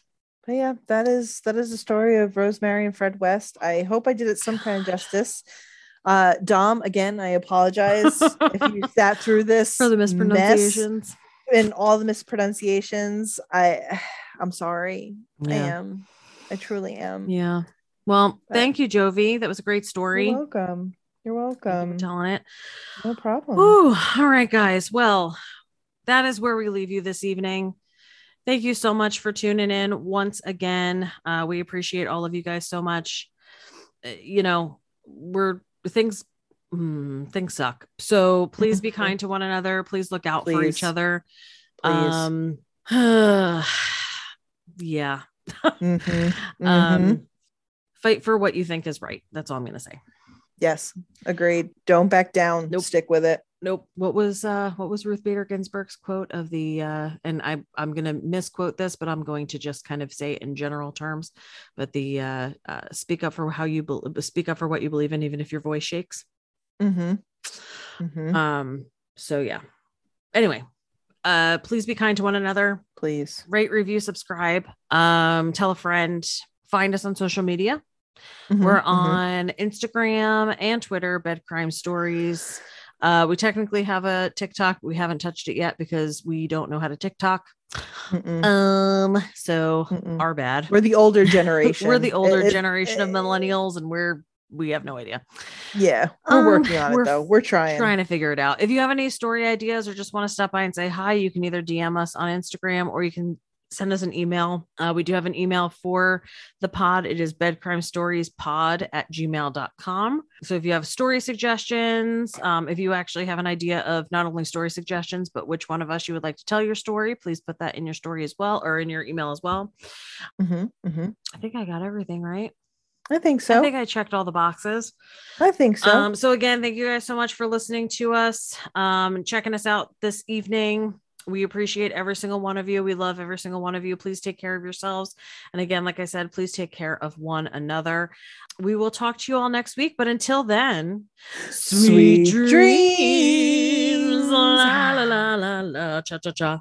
But yeah, that is that is the story of Rosemary and Fred West. I hope I did it some kind of justice. Uh Dom, again, I apologize if you sat through this For the mess mispronunciations. And all the mispronunciations. I I'm sorry. I am. I truly am. Yeah. Well, But- thank you, Jovi. That was a great story. You're welcome. You're welcome. telling it. No problem. Ooh, all right, guys. Well, that is where we leave you this evening. Thank you so much for tuning in once again. Uh, we appreciate all of you guys so much. Uh, you know, we're things mm, things suck. So please be kind to one another. Please look out for each other. Please. Um, yeah. Mhm, mhm. Um, fight for what you think is right. That's all I'm gonna say. yes, agreed. Don't back down. Nope. Stick with it. Nope. What was uh what was Ruth Bader Ginsburg's quote of the uh and I I'm going to misquote this but I'm going to just kind of say it in general terms but the uh, uh speak up for how you bel speak up for what you believe in even if your voice shakes. Mm-hmm. Mm-hmm. Um so yeah. Anyway, uh please be kind to one another. Please. Rate, review, subscribe. Um tell a friend. Find us on social media. Mhm, We're mhm. on Instagram and Twitter, Bed Crime Stories. Uh, we technically have a TikTok. We haven't touched it yet because we don't know how to TikTok. Mm-mm, Um, so mm-mm. our bad. We're the older generation. We're the older It- it- generation of millennials, and we're we have no idea. Yeah, we're Um, working on it though. We're trying. Trying to figure it out. If you have any story ideas or just want to stop by and say hi, you can either DM us on Instagram or you can send us an email. Uh, we do have an email for the pod. It is bedcrimestoriespod at gmail.com. So if you have story suggestions, um, if you actually have an idea of not only story suggestions, but which one of us you would like to tell your story, please put that in your story as well or in your email as well. Mhm, mhm. I think I got everything right. I think so. I think I checked all the boxes. I think so. Um, so again, thank you guys so much for listening to us, um, and checking us out this evening. We appreciate every single one of you. We love every single one of you. Please take care of yourselves. And again, like I said, please take care of one another. We will talk to you all next week. But until then, Sweet dreams. dreams. La la la la la cha cha cha.